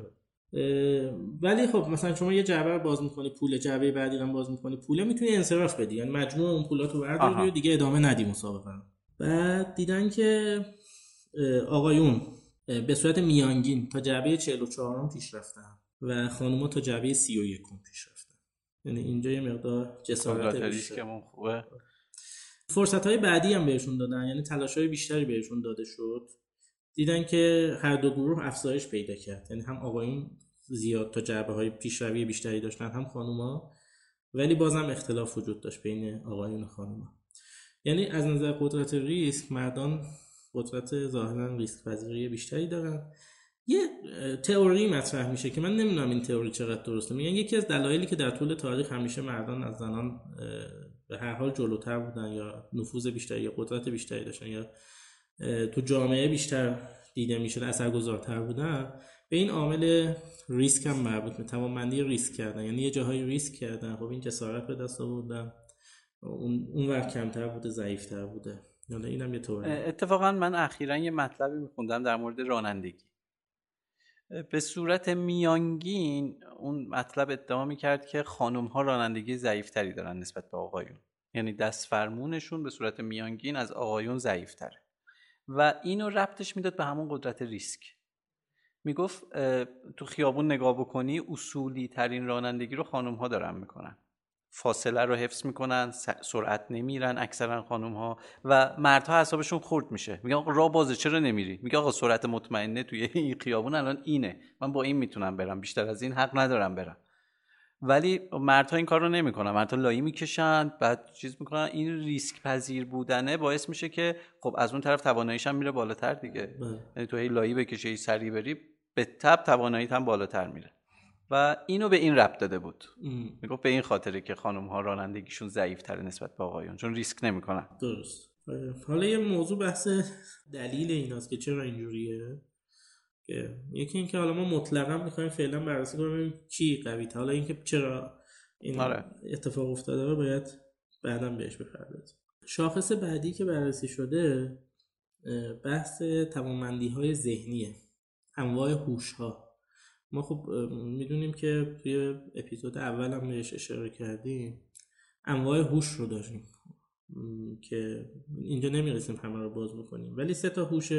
ولی خب مثلا شما یه جعبه رو باز می‌کنی پول جعبه بعدی رو باز می‌کنی پول می‌تونی انصراف بدی. یعنی مجموع اون پولاتو برداری و دیگه ادامه ندی مسابقه بعد دیدن که آقایون به صورت میانگین تا جعبه 44 پیش رفتن و خانوما تا جعبه 31 پیش رفتن. یعنی اینجا یه مقدار جسارت بیشتر خوبه. فرصت های بعدی هم بهشون دادن یعنی تلاش های بیشتری بهشون داده شد. دیدن که هر دو گروه افزایش پیدا کرد یعنی هم آقایون زیاد تا جعبه های پیشروی بیشتری داشتن هم خانوما ولی بازم اختلاف وجود داشت بین آقایون و خانوما. یعنی از نظر قدرت ریسک مردان قدرت ظاهرا ریسک پذیری بیشتری دارن. یه تئوری مطرح میشه که من نمی‌دونم این تئوری چقدر درسته. میگن یکی از دلایلی که در طول تاریخ همیشه مردان از زنان به هر حال جلوتر بودن یا نفوذ بیشتری یا قدرت بیشتری داشتن یا تو جامعه بیشتر دیده می‌شد اثرگذارتر بودن به این عامل ریسک هم مربوط به توانمندی ریسک کردن. یعنی یه جاهای ریسک کردن. خب این جسارت به دست آوردن. اون اون وقت کمتر بوده ضعیفتر بوده. یعنی اینم یه طور اتفاقا من اخیرا یه مطلبی میخوندم در مورد رانندگی. به صورت میانگین اون مطلب ادعا می‌کرد که خانم ها رانندگی ضعیفتری دارن نسبت به آقایون. یعنی دست فرمونشون به صورت میانگین از آقایون ضعیفتره. و اینو ربطش می‌داد به همون قدرت ریسک. می‌گفت تو خیابون نگاه بکنی اصولی ترین رانندگی رو خانم ها دارن می‌کنن. فاصله رو حفظ می‌کنن سرعت نمیرن اکثرا خانم ها و مردها حسابشون خورد میشه. میگن آقا راه بازه چرا نمیری؟ میگه آقا سرعت مطمئنه توی این خیابون الان اینه. من با این می‌تونم برم بیشتر از این حق ندارم برم. ولی مردها این کار رو نمی‌کنن. مردها لایی می‌کشن بعد چیز می‌کنن. این ریسک پذیر بودنه باعث میشه که خب از اون طرف تواناییش هم میره بالاتر دیگه. بله. یعنی تو هی لایی بکشی سری بری به تب تواناییت هم بالاتر میره. و اینو به این ربط داده بود. می‌گفت به این خاطره که خانم ها رانندگیشون ضعیف نسبت به آقایون چون ریسک نمی‌کنن. درست. حالا یه موضوع بحث دلیل ایناست که چرا اینجوریه؟ که یکی اینکه حالا ما مطلقا می‌خوایم فعلا بررسی کنیم چی قوی حالا اینکه چرا این آره. اتفاق افتاده رو باید بعدا بهش بپردازیم. شاخص بعدی که بررسی شده بحث توانمندی های ذهنیه. انواع هوش ها ما خب می‌دونیم که توی اپیزود اول هم بهش اشاره کردیم انواع هوش رو داشتیم که اینجا نمی‌رسیم همه رو باز بکنیم ولی سه تا هوش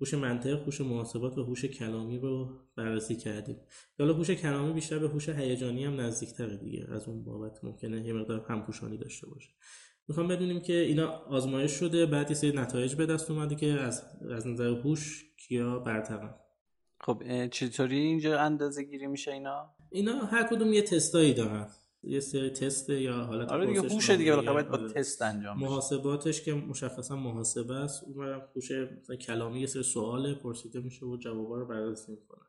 هوش منطق، هوش محاسبات و هوش کلامی رو بررسی کردیم. حالا هوش کلامی بیشتر به هوش هیجانی هم نزدیکتره دیگه. از اون بابت ممکنه یه مقدار همپوشانی داشته باشه. می‌خوام بدونیم که اینا آزمایش شده بعد یه سری نتایج به دست اومده که از از نظر هوش کیا برترن. خب چطوری اینجا اندازه گیری میشه اینا؟ اینا هر کدوم یه تستایی دارن. یه سری تست یا حالت آره دیگه هوش دیگه باید با تست انجام محاسباتش که مشخصا محاسبه است. اون هوش کلامی یه سری سوال پرسیده میشه و جوابا رو بررسی می‌کنن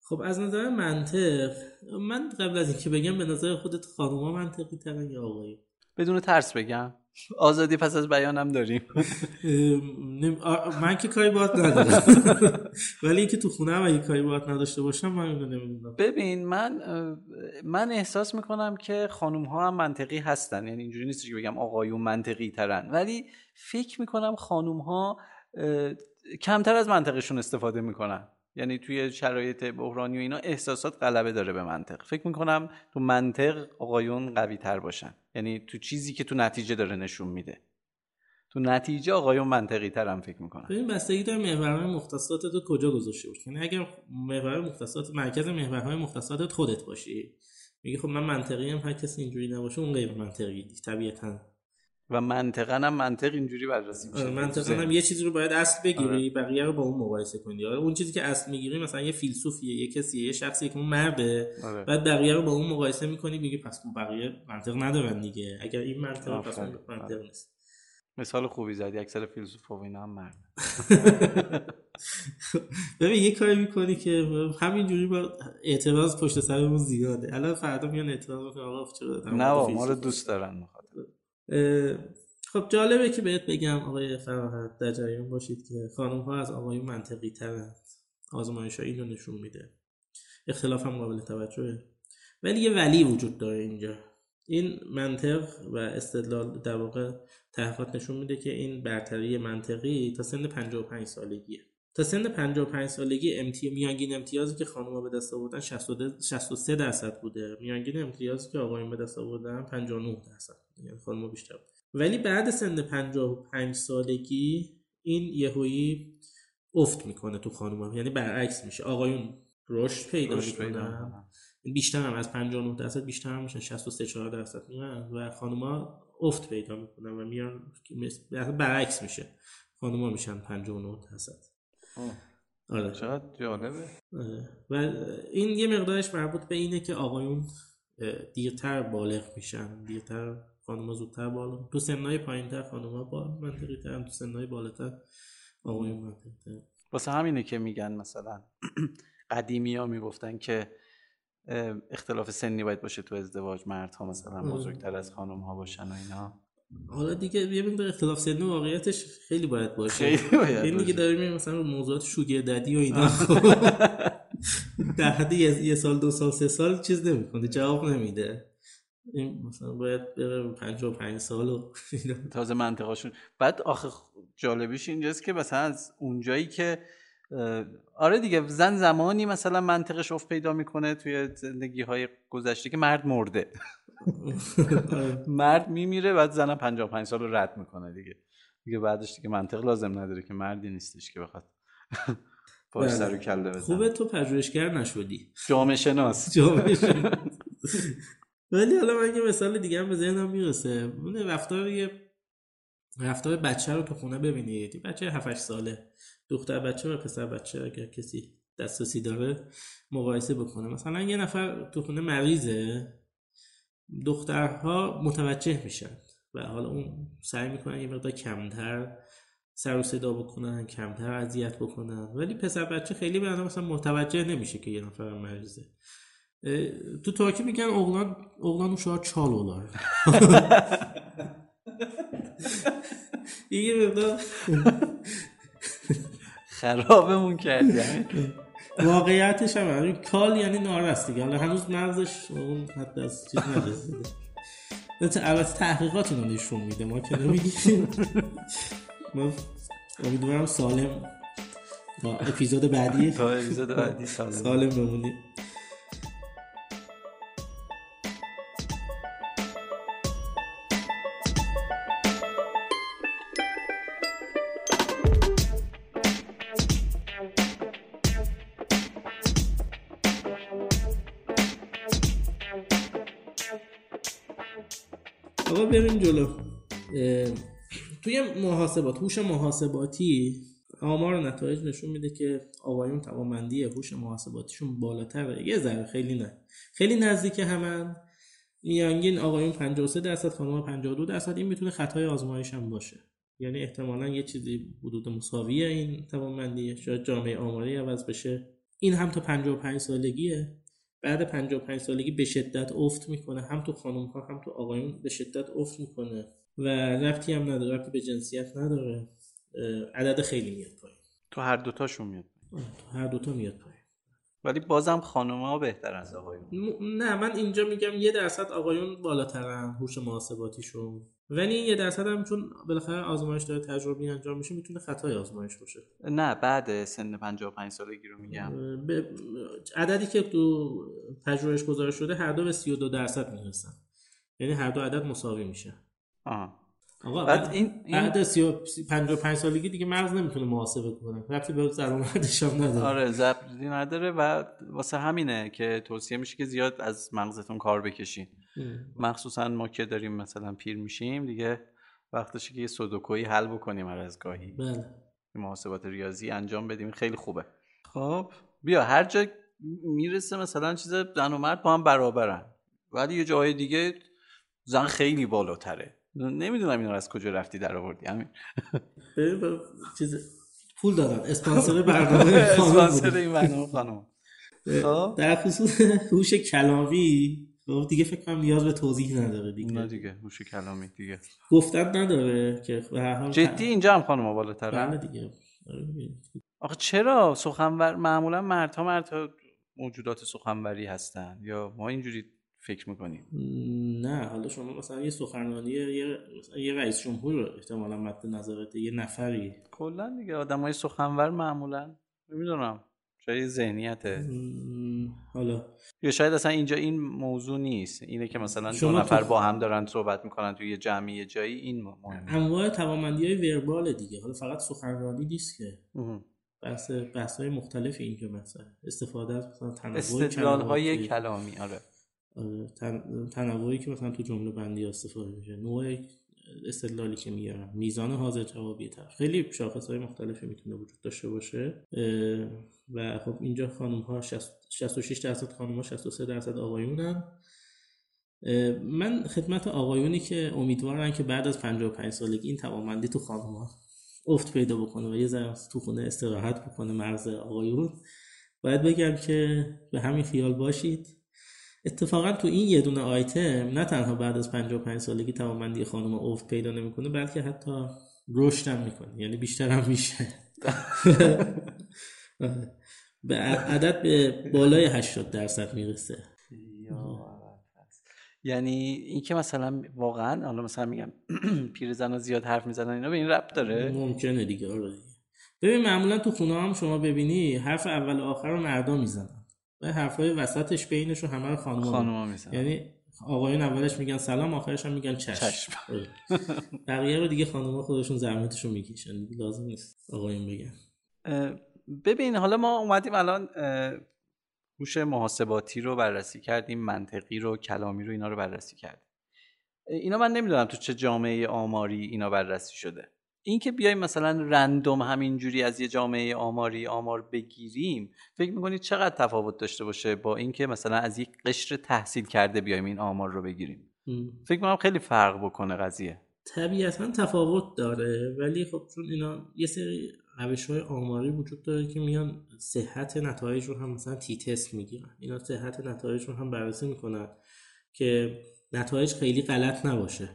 خب از نظر منطق من قبل از اینکه بگم به نظر خودت خانوما منطقی ترن یا آقایی؟ بدون ترس بگم. آزادی پس از بیانم داریم. من که کاری باید ندارم. ولی اینکه تو خونه هم اگه کاری باید نداشته باشم من اینو نمی‌دونم. ببین من من احساس می‌کنم که خانوم ها هم منطقی هستن. یعنی اینجوری نیست که بگم آقایون منطقی ترن ولی فکر می‌کنم خانوم ها کمتر از منطقشون استفاده می‌کنن. یعنی توی شرایط بحرانی و اینا احساسات غلبه داره به منطق. فکر می‌کنم تو منطق آقایون قوی تر باشن. یعنی تو چیزی که تو نتیجه داره نشون میده. تو نتیجه آقایون منطقی تر هم فکر می‌کنن. ببین بستگی داره محورهای مختصات تو کجا گذاشته باشی. یعنی اگر محور مختصات مرکز محورهای مختصات خودت باشی میگه خب من منطقی هم هر کسی اینجوری نباشه اون غیر منطقی طبیعتا و منطقا هم منطق اینجوری بررسی میشه. آره، منطقا هم یه چیزی رو باید اصل بگیری آره. بقیه رو با اون مقایسه کنی. آره اون چیزی که اصل می‌گیری مثلا یه فیلسوفیه یه کسیه یه شخصی که اون مرده. آره. بعد بقیه رو با اون مقایسه می‌کنی میگی پس بقیه منطق ندارن دیگه. اگر این منطق پس اون منطق نیست. مثال خوبی زدی اکثر فیلسوف و اینا هم مرد ببین یه کاری می‌کنی که همینجوری با اعتراض پشت سرمون زیاده. الان فردا میان اعتراض می‌کنن آقا چرا نه ما رو دوست دارن خب جالبه که بهت بگم آقای فراحت در جریان باشید که خانم ها از آقایون منطقی ترند آزمایش اینو نشون میده. اختلاف هم قابل توجهه. ولی یه ولی وجود داره اینجا. این منطق و استدلال در واقع تحقیقات نشون میده که این برتری منطقی تا سن 55 سالگیه. تا سن 55 سالگی امتی... میانگین امتیازی که خانم‌ها به دست آوردن 63 درصد بوده. میانگین امتیازی که آقایون به دست آوردن 59 درصد. یعنی خانم بیشتر. ولی بعد سن 55 سالگی این یهویی افت می‌کنه تو خانم یعنی برعکس میشه. آقایون رشد پیدا می‌کنن. بیشتر هم از 59 درصد بیشتر هم میشن. 63 4 درصد میان و خانوما افت پیدا می‌کنن و میان برعکس میشه. خانوما میشن 59 درصد. آره. چقدر جالبه. آره. و این یه مقدارش مربوط به اینه که آقایون دیرتر بالغ میشن. دیرتر خانوما زودتر بالا. تو سنهای پایین تر خانوما با منطقی تر تو سنهای بالاتر آقایون منطقی تر واسه همینه که میگن مثلا قدیمی ها می‌گفتن که اختلاف سنی باید باشه تو ازدواج مردها مثلا بزرگتر از خانم ها باشن و اینا. حالا دیگه یه مقدار اختلاف سنی واقعیتش خیلی باید باشه. خیلی باید این دیگه داریم مثلا موضوعات شوگر ددی و اینا. در حد یه سال دو سال سه سال چیز نمی‌کنه جواب نمیده. این مثلا باید بره 55 سال و تازه منطقهاشون بعد آخه جالبیش اینجاست که مثلا از اونجایی که آره دیگه زن زمانی مثلا منطقش افت پیدا می‌کنه توی زندگی های گذشته که مرد مرده. مرد میمیره بعد زن 55 سال رو رد می‌کنه دیگه. دیگه بعدش دیگه منطق لازم نداره که مردی نیستش که بخواد پاش سر و کله بزن خوبه تو پژوهشگر نشدی. جامعه شناس. جامعه شناس. ولی حالا من یه مثال دیگه هم به ذهنم می‌رسه. اون رفتار یه رفتار بچه رو تو خونه ببینید بچه 7 ساله. دختر بچه و پسر بچه. اگر کسی دسترسی داره مقایسه بکنه. مثلا یه نفر تو خونه مریضه. دخترها متوجه میشن. و حالا اون سعی می‌کنن یه مقدار کمتر سر و صدا بکنن کمتر اذیت بکنن. ولی پسر بچه خیلی به مثلا متوجه نمیشه که یه نفر مریضه. تو ترکی میگن اغلان اغلان uşağı چال olar یه مقدار خرابمون کردی واقعیتش هم همین کال یعنی نارست دیگه حالا هنوز مغزش اون حد از چیز نرسیده البته تحقیقات رو نشون میده ما که نمیگیم ما امیدوارم سالم تا اپیزود بعدی تا اپیزود بعدی سالم سالم بمونیم محاسبات هوش محاسباتی. آمار و نتایج نشون میده که آقایون توانمندی هوش محاسباتیشون بالاتره. یه ذره خیلی نه. خیلی نزدیک همن میانگین آقایون 53 درصد خانم 52 درصد. این می‌تونه خطای آزمایش هم باشه. یعنی احتمالا یه چیزی حدود مساویه این توانمندی. شاید جامعه آماری عوض بشه. این هم تا 55 سالگیه. بعد 55 سالگی به شدت افت می‌کنه. هم تو خانم ها هم تو آقایون به شدت افت می‌کنه. و رفتی هم نداره رفتی به جنسیت نداره. عدد خیلی میاد پایین. تو هر دوتاشون میاد تو هر دوتا میاد پایین. ولی بازم خانم ها بهتر از آقایون. نه من اینجا میگم یه درصد آقایون بالاترن هوش محاسباتیشون. ولی یه درصد هم چون بالاخره آزمایش داره تجربی انجام میشه می‌تونه خطای آزمایش باشه. نه بعد سن 55 سالگی رو میگم. عددی که تو پژوهش گزارش شده هر دو به 32 درصد می‌رسن. یعنی هر دو عدد مساوی میشه آه. آقا بعد این, بعد 55 سالگی دیگه مغز نمی‌تونه محاسبه کنه. وقتی به درآمدش هم نداره. آره ضبطی نداره و واسه همینه که توصیه میشه که زیاد از مغزتون کار بکشین مخصوصا ما که داریم مثلا پیر میشیم دیگه وقتشه که یه سودوکویی حل بکنیم هر از گاهی. بله. محاسبات ریاضی انجام بدیم خیلی خوبه. خب بیا هر جا می‌رسه مثلا چیز زن و مرد با هم برابرن. ولی یه جای دیگه زن خیلی بالاتره. نمی‌دونم اینو از کجا رفتی در آوردی همین چیز پول دادن اسپانسر برنامه اسپانسر این برنامه خانم. خب؟ در خصوص هوش کلامی خب دیگه فکر کنم نیاز به توضیح نداره دیگه. نه دیگه هوش کلامی دیگه. گفتن نداره که جدی اینجا هم خانم بالاتره؟ بله دیگه. آخه چرا سخنور معمولا مردها مردها موجودات سخنوری هستن یا ما اینجوری فکر می‌کنیم نه حالا شما مثلا یه سخنرانی یه یه رئیس جمهور رو احتمالا مد نظرته یه نفری. کلا دیگه آدمای سخنور معمولا. نمی‌دونم شاید ذهنیته حالا. یا شاید اصلا اینجا این موضوع نیست. اینه که مثلا دو نفر با هم دارن صحبت می‌کنن توی یه جمعی جایی این مهمه انواع توانمندی های وربال دیگه. حالا فقط سخنرانی نیست که. بحث بحث های مختلفی اینجا مثلا استفاده از مثلا تنوع استدلال های کلامی آره. تنوعی که مثلا تو جمله بندی استفاده میشه. نوع استدلالی که میارن میزان حاضر جوابی طرف. خیلی شاخص های مختلفی می‌تونه وجود داشته باشه. و خب اینجا خانم ها 66 درصد خانم ها 63 درصد آقایونن. من خدمت آقایونی که امیدوارن که بعد از 55 سالگی این توانمندی تو خانم ها افت پیدا بکنه و یه ذره تو خونه استراحت بکنه مغز آقایون. باید بگم که به همین خیال باشید. اتفاقا تو این یه دونه آیتم نه تنها بعد از 55 سالگی توانمندی خانم افت پیدا نمی‌کنه بلکه حتی رشد هم می‌کنه. یعنی بیشتر هم میشه. به عدد به بالای 80 درصد می‌رسه. یعنی اینکه مثلا واقعا حالا مثلا میگم پیرزنا زیاد حرف می‌زنن اینا به این ربط داره؟ ممکنه دیگه آره. ببین معمولا تو خونه هم شما ببینی حرف اول و آخر رو مردا می‌زنن. حرفای وسطش بینش رو همه رو خانوما می‌زنن. یعنی آقایون اولش میگن سلام آخرش هم میگن چشم, چشم. بقیه رو دیگه خانوما خودشون زحمتش رو می‌کشن. لازم نیست آقایون بگن. ببین حالا ما اومدیم الان هوش محاسباتی رو بررسی کردیم منطقی رو کلامی رو اینا رو بررسی کردیم. اینا من نمی‌دونم تو چه جامعه آماری اینا بررسی شده. این که بیایم مثلا رندوم همینجوری از یه جامعه آماری آمار بگیریم فکر می‌کنید چقدر تفاوت داشته باشه با اینکه مثلا از یک قشر تحصیل کرده بیایم این آمار رو بگیریم؟ فکر می‌کنم خیلی فرق بکنه قضیه. طبیعتا تفاوت داره ولی خب چون اینا یه سری روش های آماری وجود داره که میان صحت نتایج رو هم مثلا تی تست می‌گیرن. اینا صحت نتایج رو هم بررسی می‌کنن که نتایج خیلی غلط نباشه.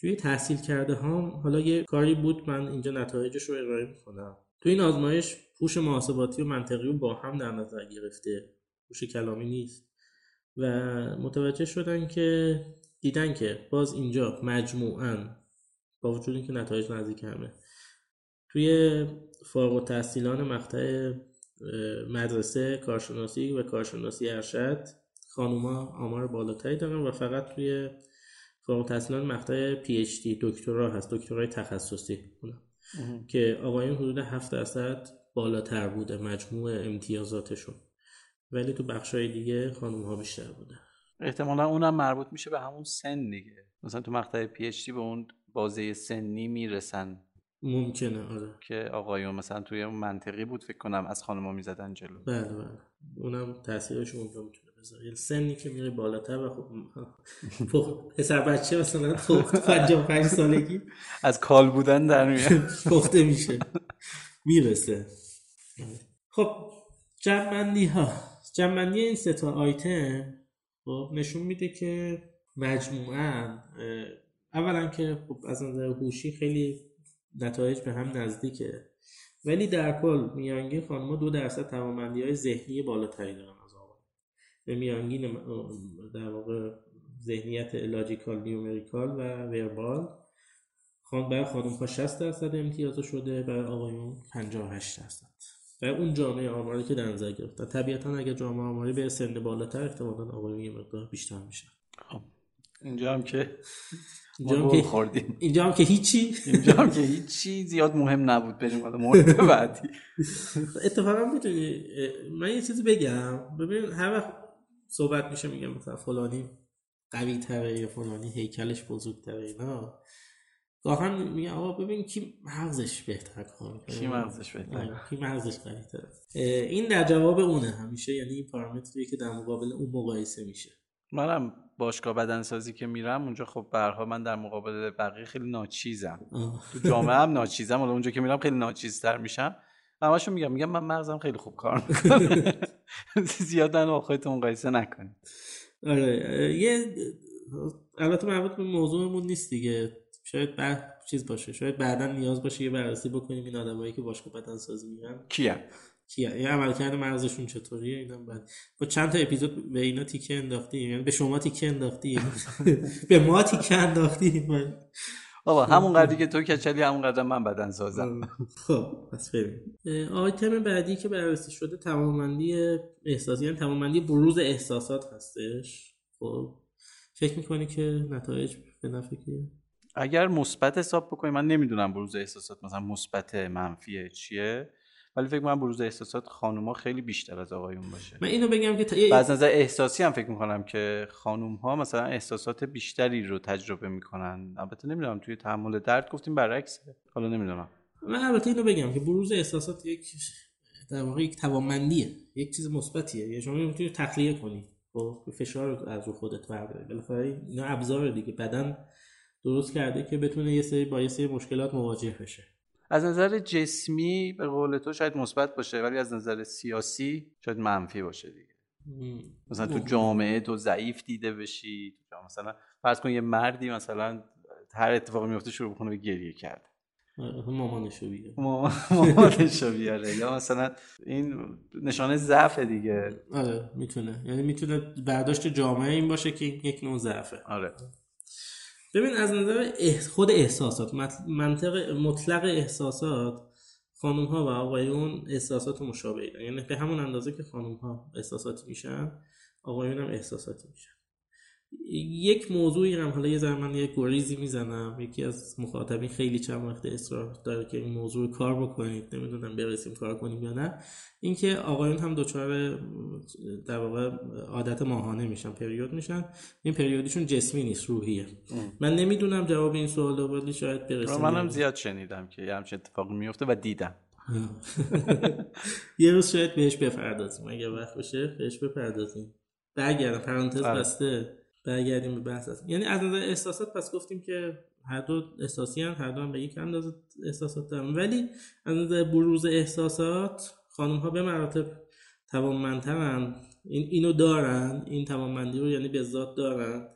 توی تحصیل کرده هم حالا یه کاری بود من اینجا نتایجش رو ارائه می‌کنم. توی این آزمایش هوش محاسباتی و منطقی رو با هم در نظر گرفته. هوش کلامی نیست. و متوجه شدن که دیدن که باز اینجا مجموعاً با وجود اینکه نتایج نزدیک همه توی فارغ التحصیلان مقطع مدرسه کارشناسی و کارشناسی ارشد خانوما آمار بالاتری دارن و فقط توی فارغ التحصیلان مقطع پی اچ دی دکترا هست دکترای تخصصی که آقایون حدود 7 درصد بالاتر بوده مجموع امتیازاتشون. ولی تو بخشای دیگه خانم ها بیشتر بوده. احتمالا اونم مربوط میشه به همون سن دیگه. مثلا تو مقطع پی اچ دی به اون بازه سنی می‌رسن. ممکنه آره. که آقایون مثلا توی اون منطقی بود فکر کنم از خانم‌ها می‌زدن جلو. بله بله. اونم تاثیرش اونجا می‌تونه بذاره یعنی سنی که میره بالاتر و خب پسر بچه مثلا پخت 55 سالگی. از کال بودن در میاد. پخته میشه. می‌رسه. خب جمعندی ها. جمعندی این سه تا آیتم خب نشون میده که مجموعا اولا که خب از نظر هوشی خیلی نتایج به هم نزدیکه. ولی در کل میانگین خانم‌ها دو درصد توانمندی های ذهنی بالاتری دارن. به میانگین در واقع ذهنیت لاجیکال نیومریکال و وربال. خان برای خانم ها 60 درصد امتیاز شده برای آقایون 58 درصد. و اون جامعه آماری که در نظر گرفتن طبیعتا اگر جامعه آماری به سن بالاتر احتمالا آقایون یه مقدار بیشتر میشن خب اینجا هم که اینجا هم که خوردیم. اینجا هم که هیچی. اینجا هم که هیچی زیاد مهم نبود. بریم حالا مورد بعدی. اتفاقا می‌دونی من یه چیزی بگم. ببین هر وقت صحبت میشه میگم مثلا فلانی قوی تره یا فلانی هیکلش بزرگتره اینا. گاهن میگن آقا ببین کی مغزش بهتر کار می‌کنه کی مغزش بهتر؟ کی مغزش قوی تره این در جواب اونه همیشه یعنی این پارامتریه که در مقابل اون مقایسه میشه. منم باشگاه بدنسازی که میرم اونجا خب برها من در مقابل بقیه خیلی ناچیزم. تو جامعه هم ناچیزم حالا اونجا که میرم خیلی ناچیزتر میشم. همشون میگم میگم من مغزم خیلی خوب کار می‌کنه زیاد من خودتون مقایسه نکنید. آره یه البته مربوط به موضوعمون نیست دیگه. شاید بعد چیز باشه شاید بعدا نیاز باشه یه بررسی بکنیم این آدمایی که باشگاه بدنسازی میرن کیه کیه یه عملکرد مغزشون چطوریه؟ اینا بعد با چند تا اپیزود به اینا تیکه انداختیم. یعنی به شما تیکه انداختیم. به ما تیکه انداختیم. بابا همون قدری که تو کچلی همون قدر من بدن سازم. خب پس بریم. آیتم بعدی که بررسی شده توانمندی احساسی یعنی توانمندی بروز احساسات هستش. خب فکر می‌کنی که نتایج به نفع اگر مثبت حساب بکنیم من نمی‌دونم بروز احساسات مثلا مثبت منفی چیه. ولی فکر کنم بروز احساسات خانوما خیلی بیشتر از آقایون باشه. من اینو بگم که تا... از نظر احساسی هم فکر می‌کنم که خانوم ها مثلا احساسات بیشتری رو تجربه می‌کنن. البته نمی‌دونم توی تحمل درد گفتیم برعکس حالا نمی‌دونم. من البته اینو بگم که بروز احساسات یک در واقع یک توانمندیه یک چیز مثبتیه. یعنی شما می‌تونی تخلیه کنی. خب فشار از رو خودت برداری. بالاخره اینا ابزار دیگه. بدن درست کرده که بتونه یه سری با یه سری مشکلات مواجه بشه. از نظر جسمی به قول تو شاید مثبت باشه ولی از نظر سیاسی شاید منفی باشه دیگه. مثلا تو جامعه تو ضعیف دیده بشی مثلا فرض کن یه مردی مثلا هر اتفاقی میفته شروع بکنه به گریه کرد. مامانشو بیاره. مامانشو بیاره. یا مثلا این نشانه ضعف دیگه. آره می‌تونه. یعنی می‌تونه برداشت جامعه این باشه که یک نوع ضعفه. آره. ببین از نظر خود احساسات منطق مطلق احساسات خانوم ها و آقایون احساسات مشابه یعنی به همون اندازه که خانوم ها احساساتی میشن آقایون هم احساساتی میشن. یک موضوعی هم حالا یه زمان یه گریزی می‌زنم. یکی از مخاطبین خیلی چند وقت اصرار داره که این موضوع کار بکنید. نمی‌دونم برسیم کار کنیم یا نه. اینکه آقایون هم دچار در واقع عادت ماهانه میشن پریود میشن. این پریودشون جسمی نیست روحیه. من نمی‌دونم جواب این سوال رو ولی شاید برسیم. منم زیاد شنیدم که یه همچین اتفاقی میفته و دیدم. یه روز شاید بهش بپردازیم. اگر وقت بشه بهش بپردازیم. برگردم. پرانتز آره. بسته. برگردیم به بحث هست. یعنی از نظر احساسات پس گفتیم که هر دو احساسی هم هر دو هم به یک اندازه احساسات دارن. ولی از نظر بروز احساسات خانم ها به مراتب توانمندترن. این اینو دارن. این توانمندی رو یعنی به ذات دارن.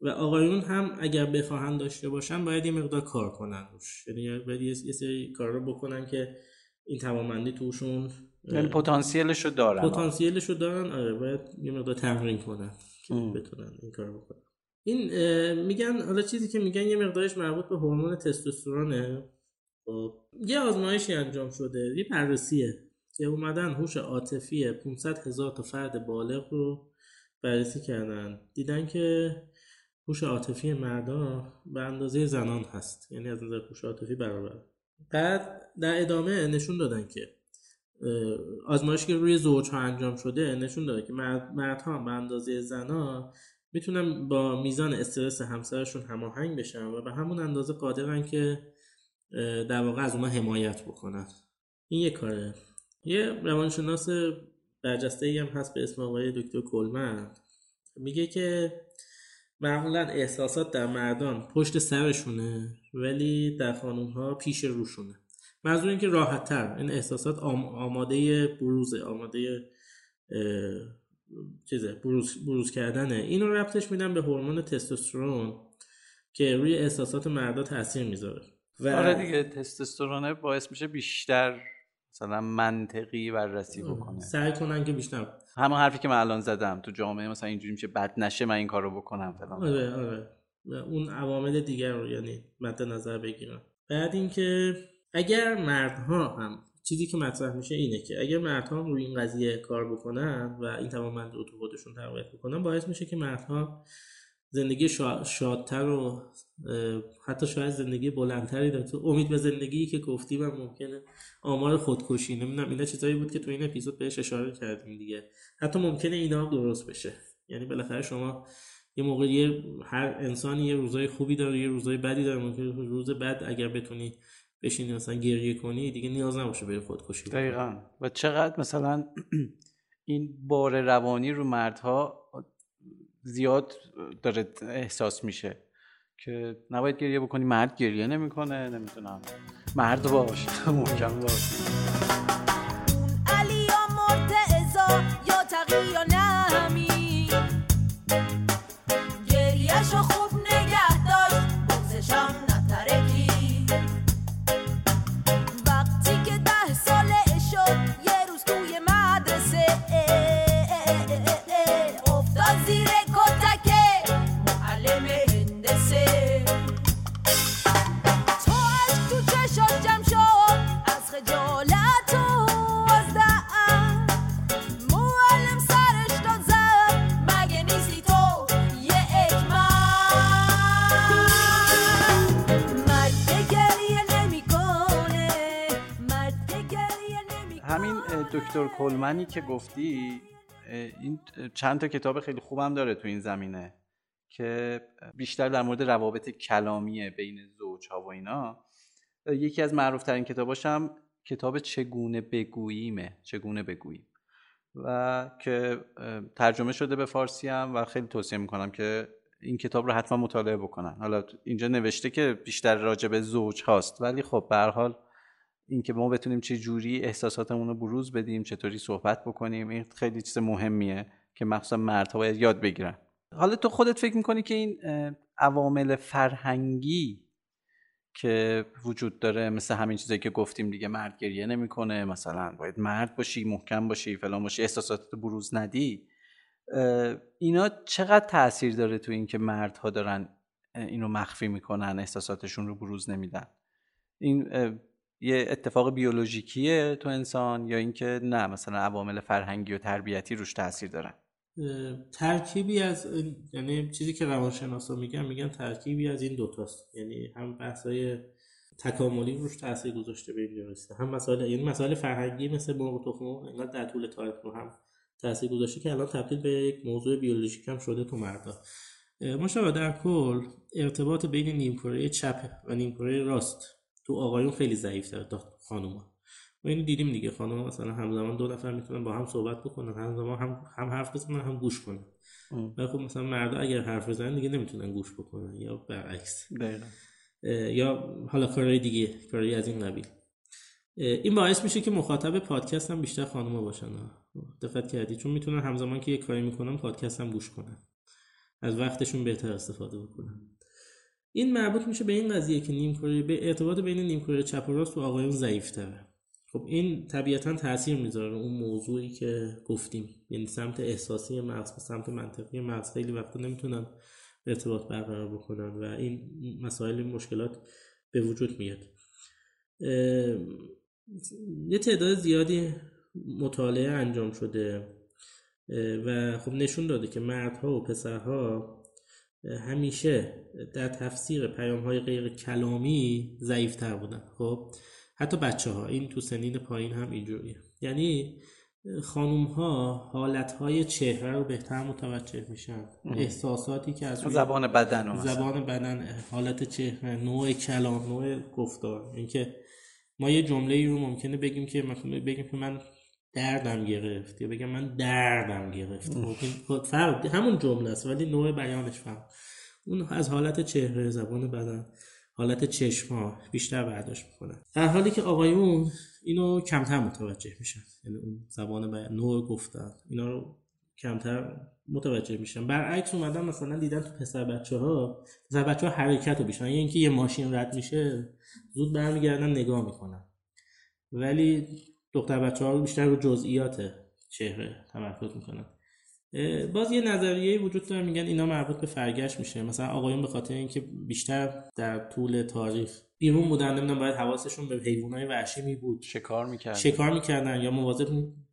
و آقایون هم اگر بخواهن داشته باشن باید یه مقدار کار کنن روش. یعنی باید یه سری کار رو بکنن که این توانمندی توشون یعنی پتانسیلش رو دارن. پتانسیلش رو دارن. آره باید یه مقدار تمرین کنن. که بتونن این کار بکنن. این میگن حالا چیزی که میگن یه مقدارش مربوط به هورمون تستوسترونه. خب یه آزمایشی انجام شده. یه بررسیه که اومدن هوش عاطفی 500 هزار تا فرد بالغ رو بررسی کردن. دیدن که هوش عاطفی مردا به اندازه زنان هست. یعنی از نظر هوش عاطفی برابر. بعد در ادامه نشون دادن که آزمایش که روی زوج ها انجام شده نشون داده که مرد ها به اندازه زنا می‌تونن با میزان استرس همسرشون هماهنگ بشن و به همون اندازه قادرن که در واقع از اونها حمایت بکنن. این یه کاره. یه روانشناس برجسته ای هم هست به اسم آقای دکتر کلمن میگه که معمولا احساسات در مردان پشت سرشونه ولی در خانوم ها پیش روشونه. منظور این که راحت تر این احساسات آماده بروزه آماده چیزه بروز, بروز کردنه. اینو ربطش میدن به هورمون تستوسترون که روی احساسات مردا تاثیر می‌ذاره. و آره دیگه تستوسترون باعث میشه بیشتر مثلا منطقی بررسی بکنه. سعی کنن که بیشتر همون حرفی که من الان زدم تو جامعه مثلا اینجوری میشه بد نشه من این کارو بکنم فلان. آره آره. اون عوامل دیگر رو یعنی مد نظر بگیرم بعد اینکه اگر مردها هم چیزی که مطرح میشه اینه که اگر مردها هم روی این قضیه کار بکنن و این توانمندی رو تو خودشون تقویت بکنن باعث میشه که مردها زندگی شادتر و حتی شاید زندگی بلندتری داره تو امید به زندگی که گفتی و ممکنه آمار خودکشی نمی‌دونم اینا چیزایی بود که تو این اپیزود بهش اشاره کردیم دیگه. حتی ممکنه اینا هم درست بشه. یعنی بالاخره شما یه موقع یه هر انسانی یه روزای خوبی داره یه روزای بدی داره. ممکنه روز بد اگر بتونی بشینی مثلا گریه کنی دیگه نیاز نباشه به خودکشی دقیقا. و چقدر مثلا این بار روانی رو مردها زیاد داره احساس میشه که نباید گریه بکنی مرد گریه نمی‌کنه نمی‌تونم. مرد باش محکم باش. علی یا یا تقی یا دکتر کلمنی که گفتی این چند تا کتاب خیلی خوبم داره تو این زمینه که بیشتر در مورد روابط کلامی بین زوجها و اینا. یکی از معروف ترین کتاباش هم کتاب چگونه بگوییمه چگونه بگوییم. و که ترجمه شده به فارسی هم و خیلی توصیه می‌کنم که این کتاب رو حتما مطالعه بکنن. حالا اینجا نوشته که بیشتر راجع به زوج هاست ولی خب به حال اینکه ما بتونیم چه جوری احساساتمون رو بروز بدیم چطوری صحبت بکنیم این خیلی چیز مهمیه که مخصوصا مردها باید یاد بگیرن. حالا تو خودت فکر می‌کنی که این عوامل فرهنگی که وجود داره مثل همین چیزایی که گفتیم دیگه مرد گریه نمی‌کنه مثلا باید مرد باشی محکم باشی فلان باشی احساسات بروز ندی اینا چقدر تاثیر داره تو اینکه مردها دارن اینو مخفی می‌کنن احساساتشون رو بروز نمیدن؟ این یه اتفاق بیولوژیکیه تو انسان یا اینکه نه مثلا عوامل فرهنگی و تربیتی روش تاثیر دارن؟ ترکیبی از یعنی چیزی که روانشناسا میگن میگن ترکیبی از این دوتاست. یعنی هم بحثای تکاملی روش تاثیر گذاشته به اینجا هم مسائل یعنی مسائل فرهنگی مثل مرغ تخم انقدر در طول تاریخ رو هم تاثیر گذاشته که الان تبدیل به یک موضوع بیولوژیک هم شده تو مردا. مشابه در کل ارتباط بین نیمکره چپ و نیمکره راست. تو آقایون خیلی ضعیف تا خانوما. ما اینو دیدیم دیگه. خانم مثلا همزمان دو نفر می‌تونن با هم صحبت بکنن همزمان هم هم حرف بزنن هم گوش کنن. و خب مثلا مردا اگر حرف بزنن دیگه نمی‌تونن گوش بکنن یا برعکس. یا حالا کارهای دیگه کارهای از این قبیل این باعث میشه که مخاطب پادکست هم بیشتر خانوما باشن. دقت کردی؟ چون می‌تونن همزمان که یه کاری می‌کنن پادکست هم گوش کنن. از وقتشون بهتر استفاده بکنن. این مربوط میشه به این قضیه که نیم به ارتباط بین نیم چپ و راست تو آقایون ضعیف خب این طبیعتا تاثیر می‌ذاره اون موضوعی که گفتیم. یعنی سمت احساسی مغز و سمت منطقی مغز خیلی وقتا نمی‌تونن ارتباط برقرار بکنن و این مسائل مشکلات به وجود میاد. یه تعداد زیادی مطالعه انجام شده و خب نشون داده که مردها و پسرها همیشه در تفسیر پیام های غیر کلامی ضعیفتر بودن. خب حتی بچه ها این تو سنین پایین هم اینجوریه. یعنی خانوم ها حالت های چهره رو بهتر متوجه میشن. احساساتی که از زبان بدن زبان بدن حالت چهره نوع کلام نوع گفتار. اینکه ما یه جمله ای رو ممکنه بگیم که مثلا بگیم که من دردم گرفت. یا بگم من دردم گرفت. فرق همون جمله است ولی نوع بیانش فرق اون از حالت چهره زبان بدن حالت چشما بیشتر برداشت می‌کنن در حالی که آقایون اینو کمتر متوجه میشن. یعنی اون زبان بیان نوع گفتن اینا رو کمتر متوجه میشن. برعکس اومدن مثلا دیدن تو پسر بچه ها پسر بچه ها حرکت رو بیشتر. یعنی اینکه یه ماشین رد میشه زود برمیگردن نگاه می‌کنن. ولی دختر بچه ها بیشتر رو جزئیات چهره تمرکز می‌کنن. باز یه نظریه وجود داره میگن اینا مربوط به فرگشت میشه. مثلا آقایون به خاطر اینکه بیشتر در طول تاریخ بیرون بودن نمی‌دونم باید حواسشون به حیوانات وحشی می بود. شکار می‌کردن. شکار می‌کردن یا مواظب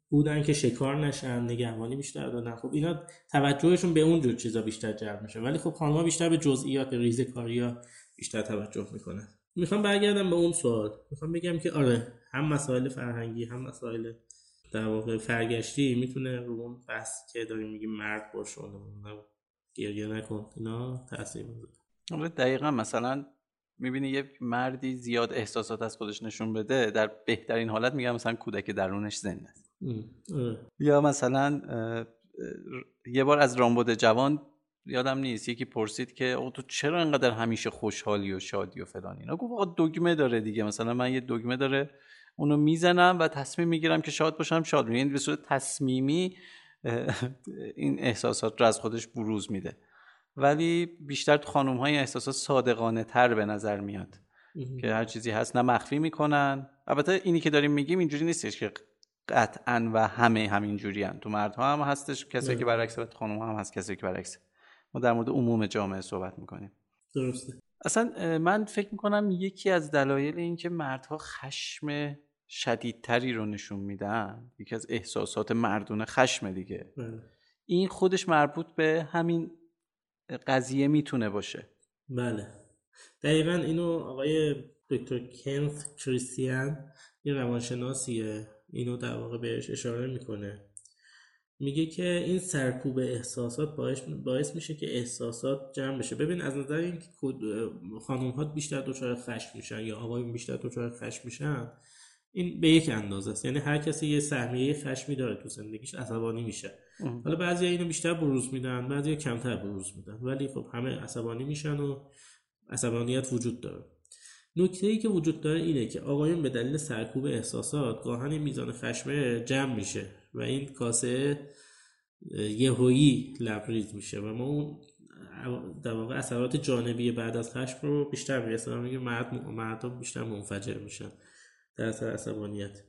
بودن که شکار نشن نگهبانی بیشتر دادن. خب اینا توجهشون به اون جور چیزا بیشتر جلب میشه. ولی خب خانم‌ها بیشتر به جزئیات به ریزه کاریا بیشتر توجه می‌کنن. می‌خوام برگردم به اون سوال. می‌خوام بگم که آره هم مسائل فرهنگی هم مسائل در واقع فرگشتی می‌تونه رو اون بحث که داریم میگیم مرد باشه. گریه نکن اینا تاثیر می‌ذاره. دقیقا مثلا می‌بینی یه مردی زیاد احساسات از خودش نشون بده در بهترین حالت میگم مثلا کودک درونش زنده است. آره. یا مثلا یه بار از رامبد جوان یادم نیست. یکی پرسید که او تو چرا انقدر همیشه خوشحالی و شادی و فلان اینا؟ گفت آقا دگمه داره دیگه. مثلا من یه دگمه داره اونو می‌زنم و تصمیم می‌گیرم که شاد باشم شاد یعنی به صورت تصمیمی این احساسات رو از خودش بروز میده. ولی بیشتر تو خانوم های احساسات صادقانه تر به نظر میاد. که هر چیزی هست نه مخفی می‌کنن. البته اینی که داریم میگیم اینجوری نیستش که قطعا و همه همین جوری هن. تو مردها هم هستش کسی که برعکس خانم هم هست کسی که برعکس. ما در مورد عموم جامعه صحبت می‌کنیم. درسته. اصلا من فکر می‌کنم یکی از دلایل این که مردها خشم شدیدتری رو نشون میدن یکی از احساسات مردونه خشم دیگه. بله. این خودش مربوط به همین قضیه می‌تونه باشه. بله. دقیقا اینو آقای دکتر کنت کریستیان یه روانشناسیه اینو در واقع بهش اشاره می‌کنه. میگه که این سرکوب احساسات باعث, باعث میشه که احساسات جمع بشه. ببین از نظر این خانوم ها بیشتر دچار خشم میشن یا آقایون بیشتر دچار خشم میشن این به یک اندازه است. یعنی هر کسی یه سهمیه خشمی داره تو زندگیش عصبانی میشه. حالا بعضی اینو بیشتر بروز میدن بعضی کمتر بروز میدن. ولی خب همه عصبانی میشن و عصبانیت وجود داره. نکته ای که وجود داره اینه که آقایون به دلیل سرکوب احساسات گاهن میزان خشمه جمع میشه. و این کاسه یهویی لبریز میشه و ما اون در واقع اثرات جانبی بعد از خشم رو بیشتر می‌رسه. میگه مرد مردم بیشتر منفجر میشن در اثر عصبانیت.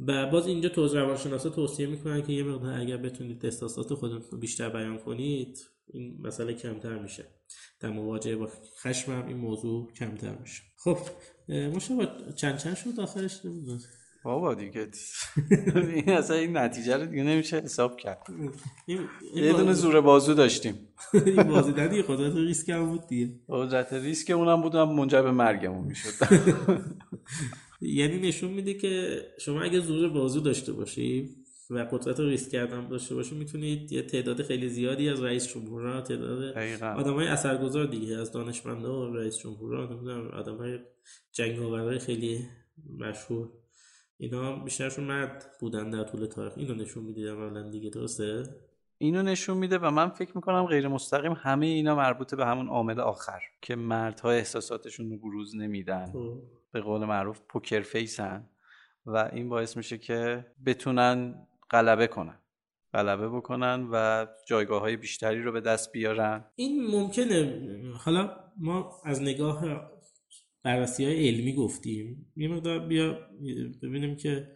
و باز اینجا توز روانشناسا توصیه می‌کنن که یه مقدار اگر بتونید احساسات خودتون رو بیشتر بیان کنید این مسئله کمتر میشه. در مواجهه با خشم هم این موضوع کمتر میشه. خب مشابه چند چند شد آخرش؟ نمی‌دونم. بابا دیگه. این اصلا این نتیجه رو دیگه نمیشه حساب کرد. یه دونه زور بازو داشتیم. این بازی دیگه قدرت ریسک هم بود دیگه. قدرت ریسک اونم بود هم منجر به مرگمون می‌شد. یعنی نشون میده که شما اگه زور بازو داشته باشی و قدرت ریسک کردن داشته باشی می‌تونید یه تعداد خیلی زیادی از رئیس جمهورها تعداد آدمای اثرگذار دیگه از دانشمندا و رئیس جمهورها نمی‌دونم آدمای جنگاورای خیلی مشهور. اینا بیشترشون مرد بودن در طول تاریخ. اینو نشون میده عملا دیگه درسته؟ اینو نشون میده و من فکر می‌کنم غیر مستقیم همه اینا مربوط به همون عامل آخر که مردها احساساتشون رو بروز نمیدن. خب. به قول معروف پوکر فیسن. و این باعث میشه که بتونن غلبه کنن. غلبه بکنن و جایگاه های بیشتری رو به دست بیارن. این ممکنه. حالا ما از نگاه بررسی های علمی گفتیم. یه مقدار بیا ببینیم که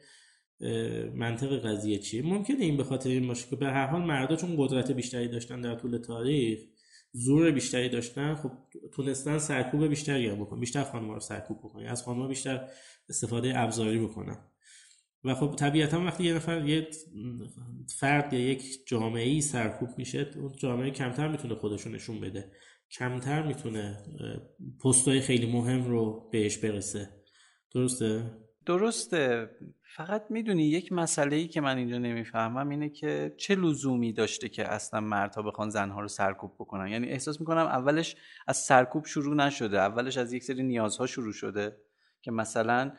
منطق قضیه چیه. ممکنه این به خاطر این باشه که به هر حال مردا چون قدرت بیشتری داشتن در طول تاریخ زور بیشتری داشتن خب تونستن سرکوب بیشتری هم بکنن. بیشتر خانم‌ها رو سرکوب بکنن. از خانم‌ها بیشتر استفاده ابزاری بکنن. و خب طبیعتا وقتی یه نفر یه فرد یا یک جامعه ای سرکوب میشه اون جامعه کمتر می‌تونه خودشو نشون بده. کمتر می‌تونه پستای خیلی مهم رو بهش برسه. درسته؟ درسته. فقط می‌دونی یک مسئله ای که من اینجا نمی‌فهمم اینه که چه لزومی داشته که اصلا مردها بخوان زنها رو سرکوب بکنن؟ یعنی احساس می‌کنم اولش از سرکوب شروع نشده. اولش از یک سری نیازها شروع شده که مثلا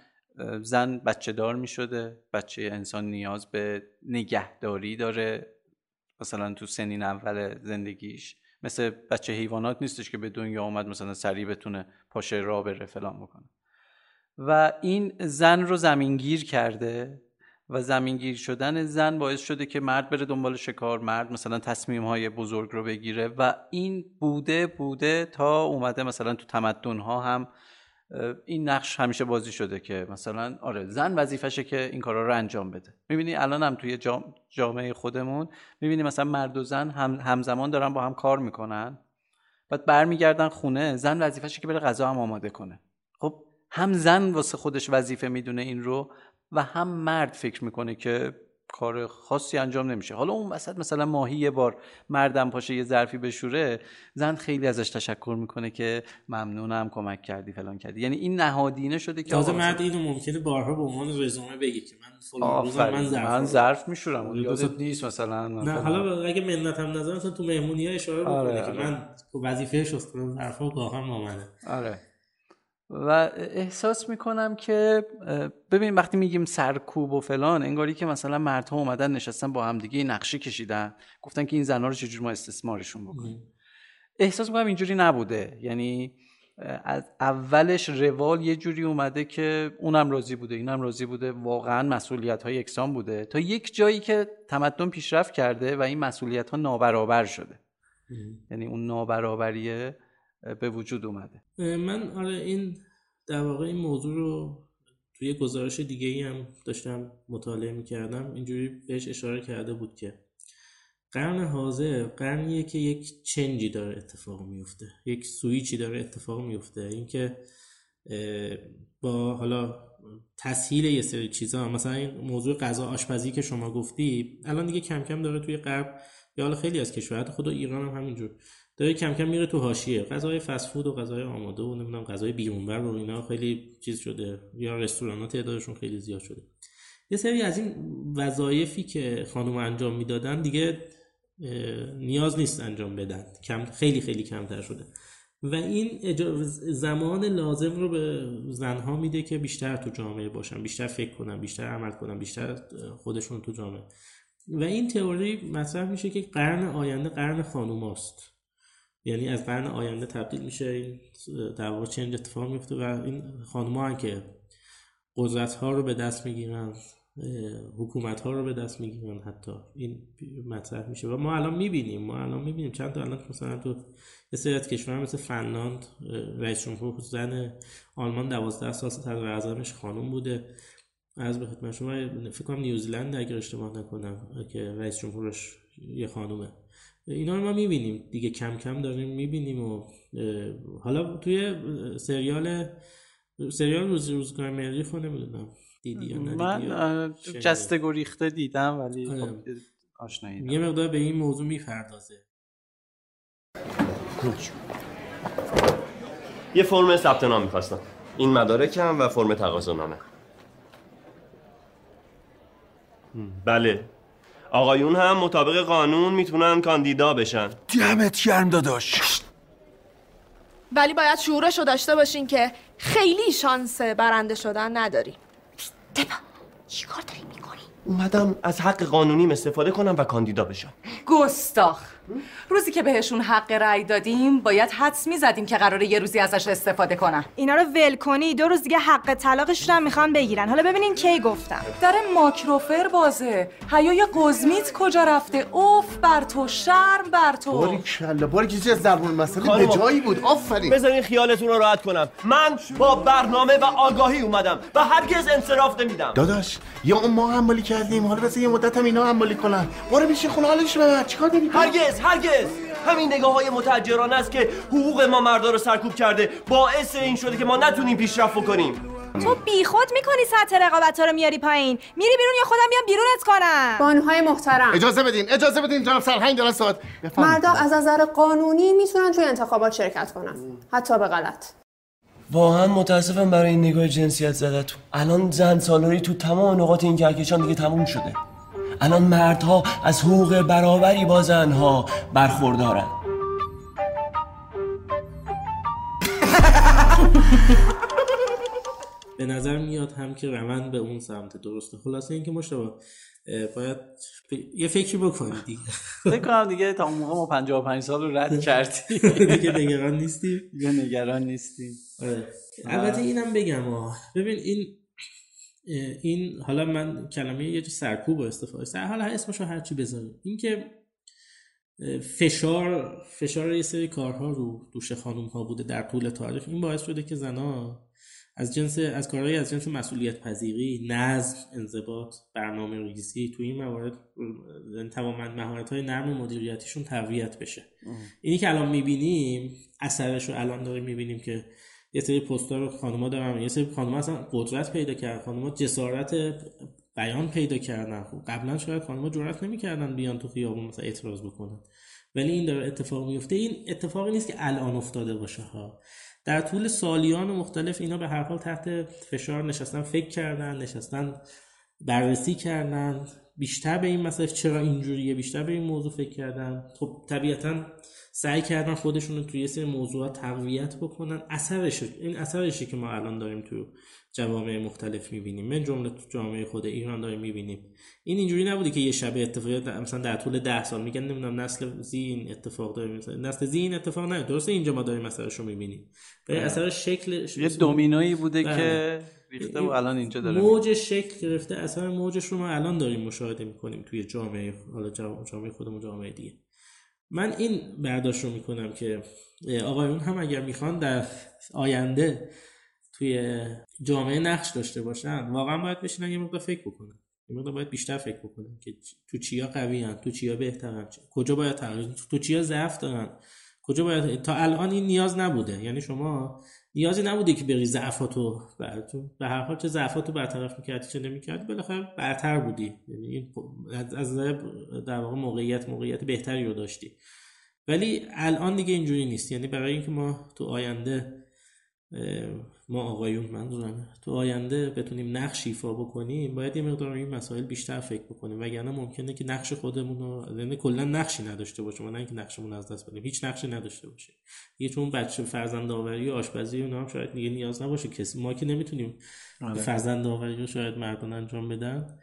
زن بچه دار می شده بچه انسان نیاز به نگهداری داره مثلا تو سنین اول زندگیش. مثل بچه حیوانات نیستش که به دنیا آمد مثلا سریع بتونه پاشه را بره فلان بکنه. و این زن رو زمینگیر کرده و زمینگیر شدن زن باعث شده که مرد بره دنبال شکار مرد مثلا تصمیم های بزرگ رو بگیره و این بوده بوده تا اومده مثلا تو تمدن ها هم این نقش همیشه بازی شده که مثلا آره زن وظیفشه که این کارا رو انجام بده. می‌بینی الان هم توی جامعه خودمون می‌بینی مثلا مرد و زن هم همزمان دارن با هم کار می‌کنن. بعد برمیگردن خونه زن وظیفشه که بره غذا هم آماده کنه. خب هم زن واسه خودش وظیفه می‌دونه این رو و هم مرد فکر می‌کنه که کار خاصی انجام نمیشه. حالا اون وسط مثلا ماهی یه بار مردم پاشه یه ظرفی بشوره زن خیلی ازش تشکر می‌کنه که ممنونم کمک کردی فلان کردی. یعنی این نهادینه شده که تازه مرد اینو ممکنه بارها به عنوان رزومه بگی که من فلان من ظرف من ظرف میشورم. یادت نیست مثلا نه حالا اگه منت هم نظر تو مهمونی ها اشاره بکنه آره، که آره. من وظیفه شستن ظرفا گاهم مامنه آره. و احساس می‌کنم که ببین وقتی میگیم سرکوب و فلان انگاری که مثلا مردها اومدن نشستن با هم دیگه نقشه کشیدن گفتن که این زنها رو چجور ما استثمارشون بکنیم. احساس می‌کنم اینجوری نبوده. یعنی از اولش روال یه جوری اومده که اونم راضی بوده اینم راضی بوده. واقعا مسئولیت های یکسان بوده. تا یک جایی که تمدن پیشرفت کرده و این مسئولیت ها نابرابر شده. یعنی اون نابرابریه به وجود اومده. من آره این در واقع این موضوع رو توی گزارش دیگه ای هم داشتم مطالعه می‌کردم. اینجوری بهش اشاره کرده بود که قرن حاضر قرنیه که یک چنجی داره اتفاق میفته یک سویچی داره اتفاق میفته اینکه با حالا تسهیل یه سری چیزا مثلا این موضوع غذا آشپزی که شما گفتی الان دیگه کم کم داره توی غرب یا حالا خیلی از کشورها خود ایران هم همینجور. داره کم کم میره تو حاشیه. غذای فست فود و غذای آماده و نمی‌دونم غذای بیرونبر و اینا خیلی چیز شده. یا رستوران تعدادشون خیلی زیاد شده. یه سری از این وظایفی که خانم انجام می‌دادن دیگه نیاز نیست انجام بدن. کم خیلی خیلی کمتر شده. و این زمان لازم رو به زنها میده که بیشتر تو جامعه باشن. بیشتر فکر کنن بیشتر عمل کنن بیشتر خودشون تو جامعه. و این تئوری مطرح میشه که قرن آینده قرن خانوماست. یعنی از قرن آینده تبدیل میشه در واقع چنج اتفاق میفته و این خانم ها که قدرت ها رو به دست می‌گیرن حکومت ها رو به دست می‌گیرن حتی این مطرح میشه و ما الان می‌بینیم ما الان می‌بینیم. چند تا الان مثلا تو سری از کشورها مثل فنلاند رئیس جمهور زن آلمان دوازده سال صدر اعظمش خانوم بوده. از به خدمت شما فکر کنم نیوزیلند اگر اشتباه نکنم که رئیس جمهورش یه خانومه. اینا رو ما می‌بینیم. دیگه کم کم داریم می‌بینیم و حالا توی سریال سریال روز روزگار مریخ نمی‌دونم. دیدی یا من جسته گریخته دیدم ولی خب آره. آشنایی یه مقدار به این موضوع می‌پردازه. یه فرم ثبت نام می‌خواستم. این مدارکم و فرم تقاضانامه بله. آقایون هم مطابق قانون می‌تونن کاندیدا بشن. دمت گرم داداش. ولی باید شعورش رو داشته باشین که خیلی شانس برنده شدن نداریم دبا چی کار داری می‌کنی؟ اومدم از حق قانونیم استفاده کنم و کاندیدا بشم. گستاخ. روزی که بهشون حق رأی دادیم باید حدس می‌زدیم که قراره یه روزی ازش استفاده کنن. اینا رو ول کنی دو روز دیگه حق طلاقشون هم می‌خوان بگیرن. حالا ببینین کی گفتم. در ماکروفر بازه. حیای قزمیت کجا رفته؟ اوف بر تو شرم بر تو. باری کلا باری چیزی از زرمون مسئله به جایی بود. آفرین. بذارین خیالتون رو راحت کنم. من با برنامه و آگاهی اومدم و هرگز انصراف نمیدم. داداش یا اون ما عملی کردیم. حالا بس یه مدت هم اینا عملی کنن. برو بیشه خونه حالش ببر. چیکار داری؟ هرگز. هرگز. همین نگاه های متحجرانه است که حقوق ما مردا رو سرکوب کرده. باعث این شده که ما نتونیم پیشرفت بکنیم. تو بیخود می‌کنی سطح رقابت ها رو میاری پایین. میری بیرون یا خودم بیام بیرونت کنم. بانوهای محترم. اجازه بدین اجازه بدین جناب سرهنگ دارن ساعت مردا از نظر قانونی می‌تونن توی انتخابات شرکت کنن. حتی به غلط. واقعا متاسفم برای این نگاه جنسیت زدتون. الان زن سالاری تو تمام نقاط این کهکشان دیگه تموم شده. الان مردها از حقوق برابری با زنها برخوردارن. به نظر میاد هم که روند به اون سمت درسته. خلاصه اینکه مشتبه باید یه فکری بکنی دیگه. فکر کنم دیگه تا اون موقع ما 55 سال رو رد کردیم. دیگه نگران نیستیم. دیگه نگران نیستیم. آره. البته اینم بگم ببین این این حالا من کلمه یه سرکوب استفاده سر حالا اسمشو هرچی بذاریم. این که فشار فشار یه سری کارها رو دوش خانوم ها بوده در طول تاریخ. این باعث شده که زنا از جنس از کارهایی از جنس مسئولیت پذیری نظم انضباط برنامه ریزی تو این موارد تماما مهارت های نرم مدیریتیشون تقویت بشه. اینی که الان می‌بینیم اثرش رو الان داریم می‌بینیم که یه سری رو خانم‌ها دارن یه سری خانم‌ها اصلا قدرت پیدا کردن خانم‌ها جسارت بیان پیدا کردن. خب قبلا شاید خانم‌ها جرأت نمی‌کردن بیان تو خیابون مثلا اعتراض بکنن. ولی این داره اتفاق میفته این اتفاقی نیست که الان افتاده باشه ها. در طول سالیان مختلف اینا به هر حال تحت فشار نشستن فکر کردن نشستن بررسی کردن. بیشتر به این مسئله چرا اینجوریه بیشتر به این موضوع فکر کردن. خب طبیعتا سعی کردن خودشون رو توی سری موضوعات تقویت بکنن. اثرش این اثرشی که ما الان داریم تو جوامع مختلف می‌بینیم. من جمله تو جامعه خود ایران داریم می‌بینیم. این اینجوری نبوده که یه شبه اتفاقی مثلا در طول ده سال. میگن نمی‌دونم نسل زین اتفاق داره مثلا نسل زین اتفاق نه. درسته اینجا ما داریم اثرش رو می‌بینیم. به. اثر شکل یه دومینویی بوده بله. که ریخته و الان اینجا داره موج شکل گرفته. اثر موجش رو ما الان داریم مشاهده می‌کنیم توی جامعه حالا جامعه خودمون جامعه دیگه. من این برداشت رو می‌کنم که آقایون هم اگر می‌خوان در آینده توی جامعه نقش داشته باشن واقعا باید بشینن یه مقدار فکر بکنن. یه مقدار باید بیشتر فکر بکنن که تو چیا قوی هن تو چیا بهترن کجا باید تغییر تو چیا ضعف دارن کجا باید تا الان این نیاز نبوده. یعنی شما نیازی نبوده که بری ضعفاتو به هر حال چه ضعفاتو برطرف می‌کردی چه نمی‌کردی بالاخره برتر بودی. یعنی این از در واقع موقعیت موقعیت بهتری رو داشتی. ولی الان دیگه اینجوری نیست. یعنی برای اینکه ما تو آینده ما آقایون منظورم تو آینده بتونیم نقش ایفا بکنیم باید یه مقدار این مسائل بیشتر فکر بکنیم. وگرنه ممکنه که نقش خودمون رو یعنی کلا نقشی نداشته باشیم نه اینکه نقشمون از دست بدیم. هیچ نقشی نداشته باشه یه چون بچه فرزند آوری و آشپزی اونا هم شاید دیگه نیاز نباشه. کسی ما که نمی‌تونیم آره. فرزند آوری رو شاید مردان انجام بدن.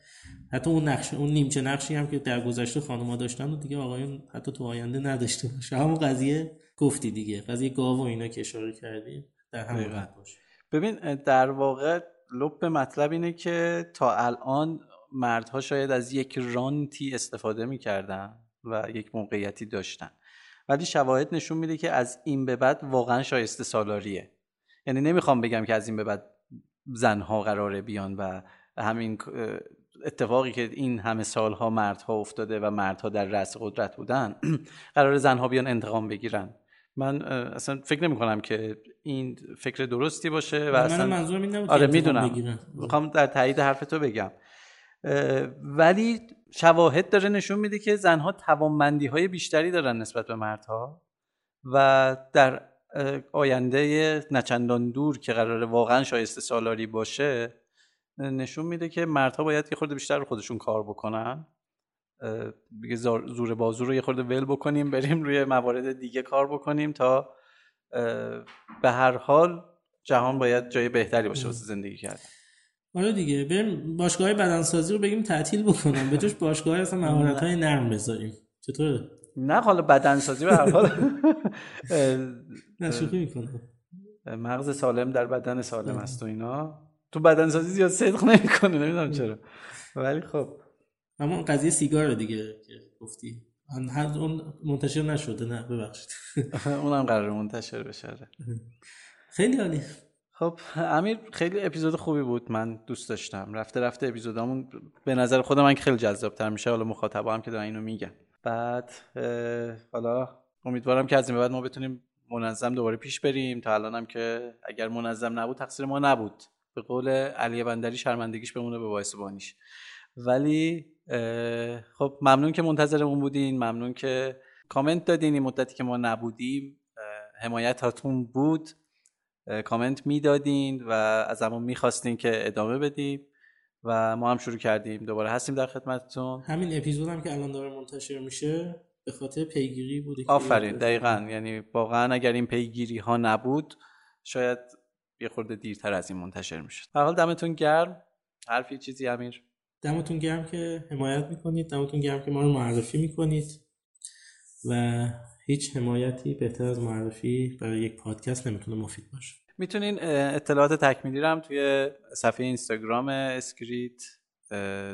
حتی اون نقش اون نیمچه نقشی هم که در گذشته خانم‌ها داشتن و دیگه آقایون حتی تو آینده نداشته باشه. همون قضیه گفتی دیگه. قضیه گاو و اینا که اشاره کردیم در همون باشه. ببین در واقع لب مطلب اینه که تا الان مردها شاید از یک رانتی استفاده می‌کردن و یک موقعیتی داشتن. ولی شواهد نشون میده که از این به بعد واقعا شایسته سالاریه. یعنی نمی‌خوام بگم که از این به بعد زنها قراره بیان و همین اتفاقی که این همه سالها مردها افتاده و مردها در رأس قدرت بودن قرار زنها بیان انتقام بگیرن. من اصلا فکر نمی کنم که این فکر درستی باشه و اصلا منظورم این آره می‌دونم. می‌خوام در تایید حرف تو بگم. ولی شواهد داره نشون میده که زنها توانمندی های بیشتری دارن نسبت به مردها و در آینده نچندان دور که قراره واقعا شایسته سالاری باشه نشون میده که مردها باید یه خورده بیشتر خودشون کار بکنن. دیگه زور بازو رو یه خورده ول بکنیم بریم روی موارد دیگه کار بکنیم تا به هر حال جهان باید جای بهتری باشه واسه زندگی کردن. آره دیگه بریم باشگاه بدنسازی رو بگیم تعطیل بکنم به جوش باشگاه اصلا مهارت های نرم بذاریم. چطوره؟ نه حالا بدنسازی به هر حال. نشوخی می‌کنم. مغز سالم در بدن سالم است و اینا. تو بدنسازی زیاد صدق نمی‌کنه نمی‌دونم چرا. ولی خب. اما قضیه سیگار دیگه که گفتی. اون منتشر نشده نه ببخشید. اونم قرار منتشر بشه خیلی عالی. خب امیر خیلی اپیزود خوبی بود من دوست داشتم. رفته رفته اپیزودامون به نظر خودم من خیلی جذاب تر میشه. حالا مخاطبا هم که دارن اینو میگن. بعد حالا امیدوارم که از این بعد ما بتونیم منظم دوباره پیش بریم. تا الانم که اگر منظم نبود تقصیر ما نبود. به قول علی بندری شرمندگیش بمونه به باعث بانیش. ولی خب ممنون که منتظرمون بودین. ممنون که کامنت دادین. این مدتی که ما نبودیم حمایت هاتون بود. کامنت می‌دادین و از همون می‌خواستین که ادامه بدیم و ما هم شروع کردیم. دوباره هستیم در خدمتتون. همین اپیزود هم که الان داره منتشر میشه به خاطر پیگیری بوده آفرین. دقیقا. یعنی واقعا اگر این پیگیری ها نبود شاید یه خورده دیرتر از این منتشر می‌شد. در حال دمتون گرم. حرفی چیزی امیر؟ دمتون گرم که حمایت می‌کنید دمتون گرم که ما رو معرفی می‌کنید و هیچ حمایتی بهتر از معرفی برای یک پادکست نمی‌تونه مفید باشه. می‌تونین اطلاعات تکمیلی رو هم توی صفحه اینستاگرام اسکریت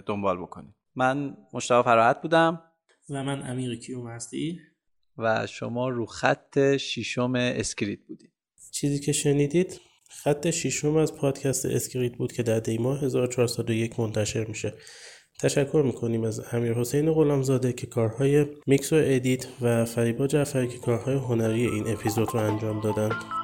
دنبال بکنید. من مشتاق فراحت بودم. و من امیر کیومرثی. و شما رو خط شیشم اسکریت بودید چیزی که شنیدید خط شیشم از پادکست اسکریت بود که در دیماه 1401 منتشر میشه. تشکر می‌کنیم از امیر حسین غلامزاده که کارهای میکس و edit و فریبا جعفری که کارهای هنری این اپیزود رو انجام دادند.